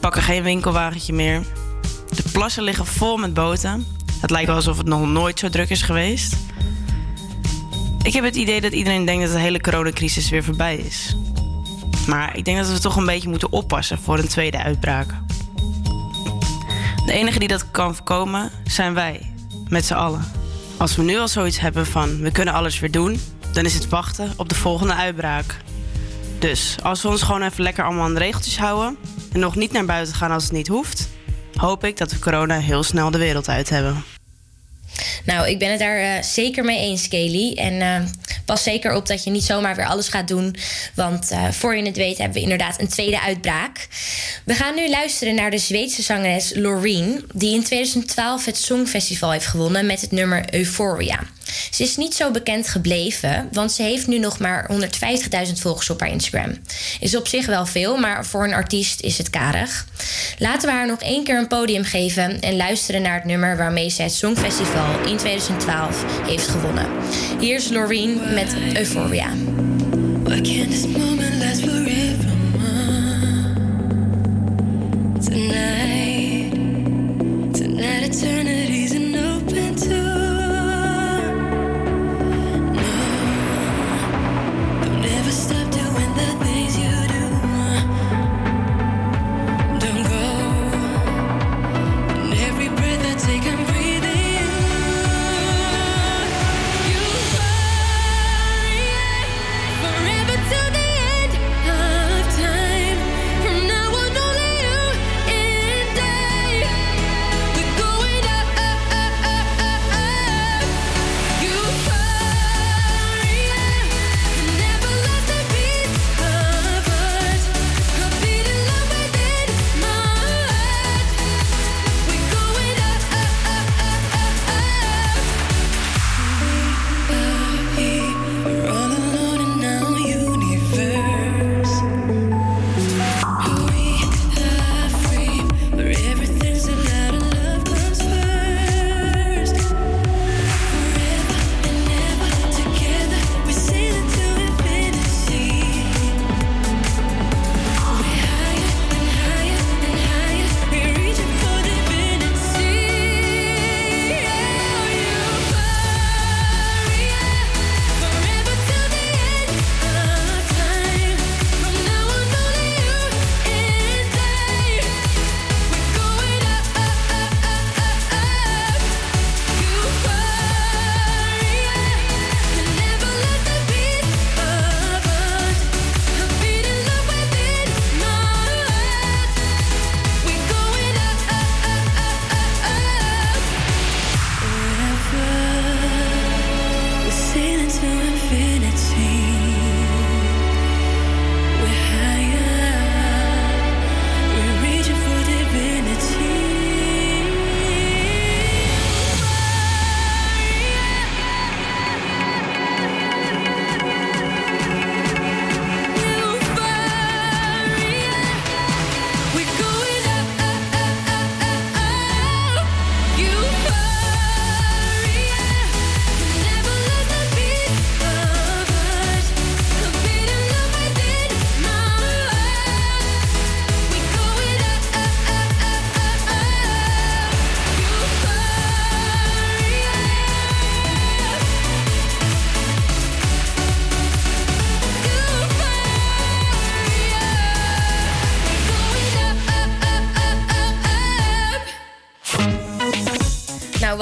pakken geen winkelwagentje meer. De plassen liggen vol met boten. Het lijkt wel alsof het nog nooit zo druk is geweest. Ik heb het idee dat iedereen denkt dat de hele coronacrisis weer voorbij is. Maar ik denk dat we toch een beetje moeten oppassen voor een tweede uitbraak. De enige die dat kan voorkomen zijn wij, met z'n allen. Als we nu al zoiets hebben van we kunnen alles weer doen, dan is het wachten op de volgende uitbraak. Dus als we ons gewoon even lekker allemaal aan de regeltjes houden en nog niet naar buiten gaan als het niet hoeft, hoop ik dat we corona heel snel de wereld uit hebben. Nou, ik ben het daar eh, zeker mee eens, Kelly. En eh, pas zeker op dat je niet zomaar weer alles gaat doen. Want eh, voor je het weet hebben we inderdaad een tweede uitbraak. We gaan nu luisteren naar de Zweedse zangeres Loreen... die in 2012 het Songfestival heeft gewonnen met het nummer Euphoria. Ze is niet zo bekend gebleven, want ze heeft nu nog maar 150.000 volgers op haar Instagram. Is op zich wel veel, maar voor een artiest is het karig. Laten we haar nog één keer een podium geven en luisteren naar het nummer waarmee ze het Songfestival in 2012 heeft gewonnen. Hier is Loreen met Euphoria. Why this moment forever?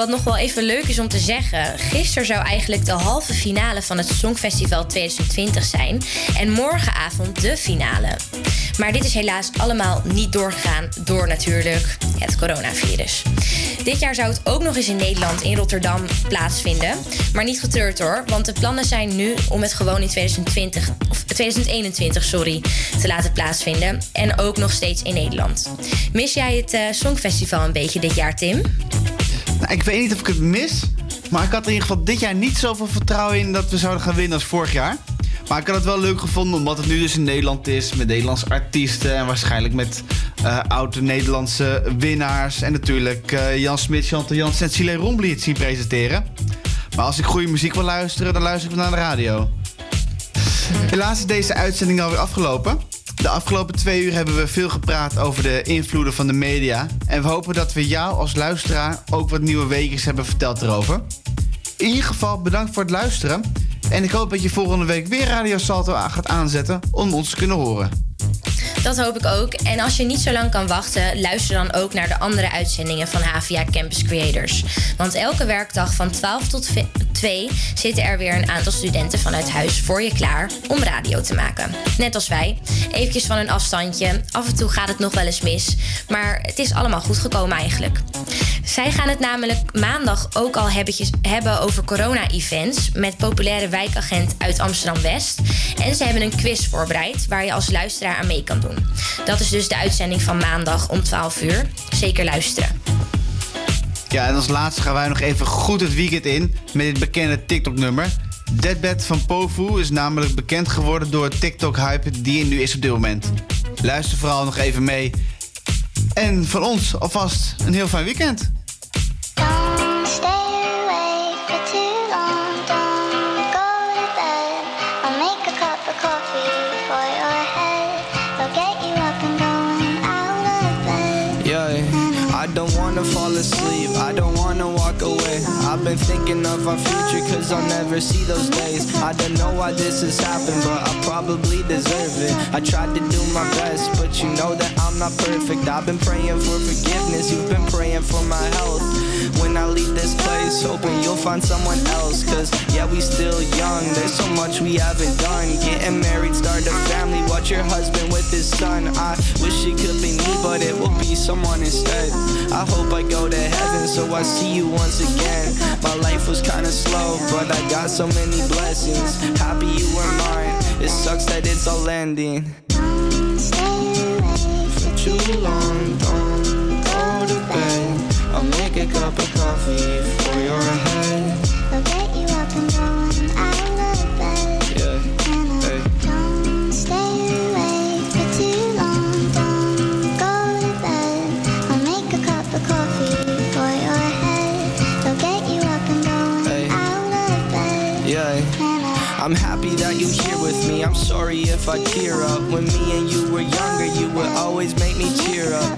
Wat nog wel even leuk is om te zeggen. Gisteren zou eigenlijk de halve finale van het Songfestival 2020 zijn. En morgenavond de finale. Maar dit is helaas allemaal niet doorgegaan door natuurlijk het coronavirus. Dit jaar zou het ook nog eens in Nederland, in Rotterdam, plaatsvinden. Maar niet getreurd hoor, want de plannen zijn nu om het gewoon in 2020, of 2021 sorry, te laten plaatsvinden. En ook nog steeds in Nederland. Mis jij het eh, Songfestival een beetje dit jaar, Tim? Ik weet niet of ik het mis. Maar ik had er in ieder geval dit jaar niet zoveel vertrouwen in dat we zouden gaan winnen als vorig jaar. Maar ik had het wel leuk gevonden omdat het nu dus in Nederland is. Met Nederlandse artiesten en waarschijnlijk met eh oude Nederlandse winnaars. En natuurlijk eh, Jan Smit, Chantal Jans en Silé Rombly het zien presenteren. Maar als ik goede muziek wil luisteren, dan luister ik naar de radio. Helaas is deze uitzending alweer afgelopen. Afgelopen twee uur hebben we veel gepraat over de invloeden van de media. En we hopen dat we jou als luisteraar ook wat nieuwe weetjes hebben verteld erover. In ieder geval bedankt voor het luisteren. En ik hoop dat je volgende week weer Radio Salto gaat aanzetten om ons te kunnen horen. Dat hoop ik ook. En als je niet zo lang kan wachten, luister dan ook naar de andere uitzendingen van HVA Campus Creators. Want elke werkdag van 12 tot 2 zitten er weer een aantal studenten vanuit huis voor je klaar om radio te maken. Net als wij. Eventjes van een afstandje. Af en toe gaat het nog wel eens mis. Maar het is allemaal goed gekomen eigenlijk. Zij gaan het namelijk maandag ook al hebben over corona-events met populaire wijkagent uit Amsterdam-West. En ze hebben een quiz voorbereid waar je als luisteraar aan mee kan doen. Dat is dus de uitzending van maandag om 12 uur. Zeker luisteren. Ja, en als laatste gaan wij nog even goed het weekend in met dit bekende TikTok-nummer. Deadbed van Pofu is namelijk bekend geworden door TikTok-hype die er nu is op dit moment. Luister vooral nog even mee. En van ons alvast een heel fijn weekend. Of our future, cause I'll never see those days. I don't know why this has happened, but I probably deserve it. I tried to do my best, but you know that I'm not perfect. I've been praying for forgiveness, you've been praying for my health. When I leave this place, hoping you'll find someone else. Cause yeah, we still young, there's so much we haven't done. Getting married, start a family, watch your husband with his son. I wish it could be me, but it will be someone instead. I hope I go to heaven, so I see you once again. My life was kinda slow, but I got so many blessings. Happy you were mine, it sucks that it's all ending. Stay away For too long, a cup of coffee for your head. I'll get you up and going out of bed. Yeah, hey. Don't stay awake for too long. Don't go to bed. I'll make a cup of coffee for your head. I'll get you up and going Hey. out of bed. Yeah. I'm happy that you're here with me. I'm sorry if I tear up. When me and you were younger, you would always make me cheer up.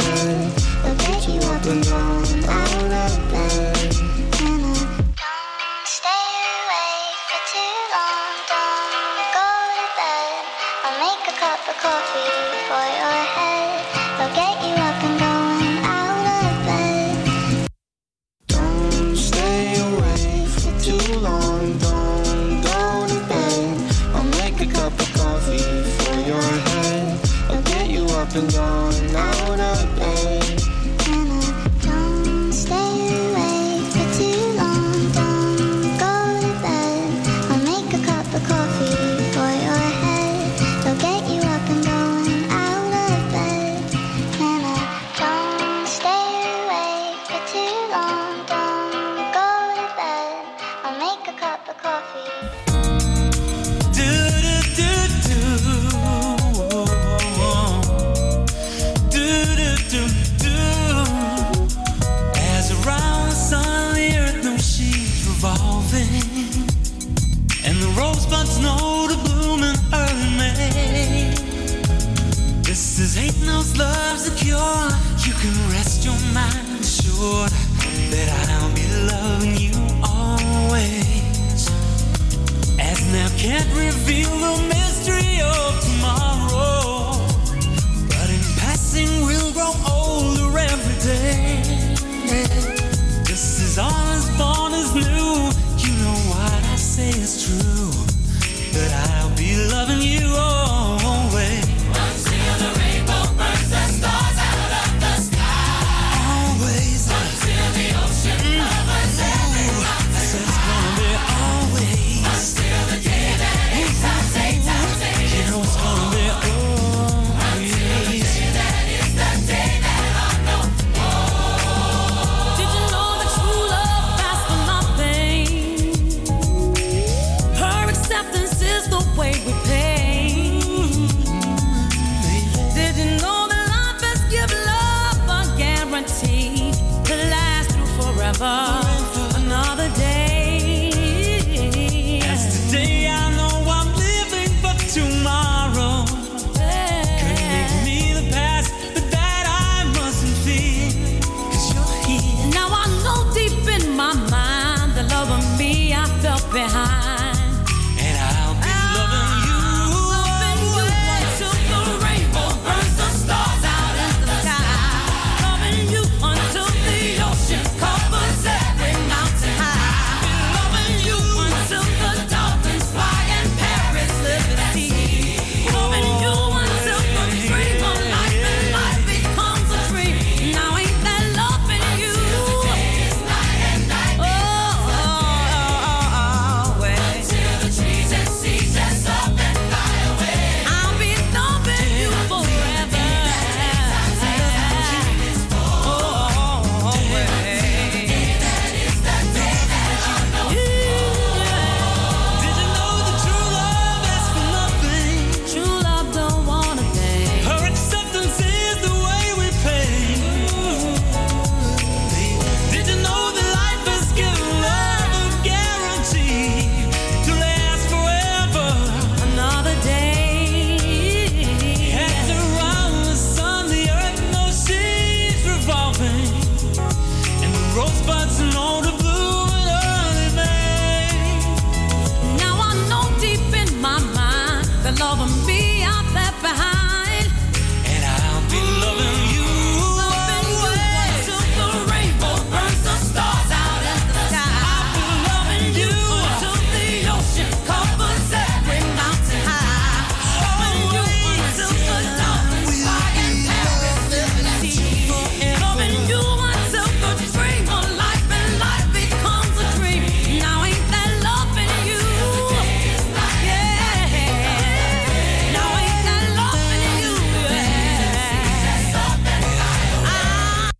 you. up and down out of sword that I'll be loving you always. As now can't reveal the man.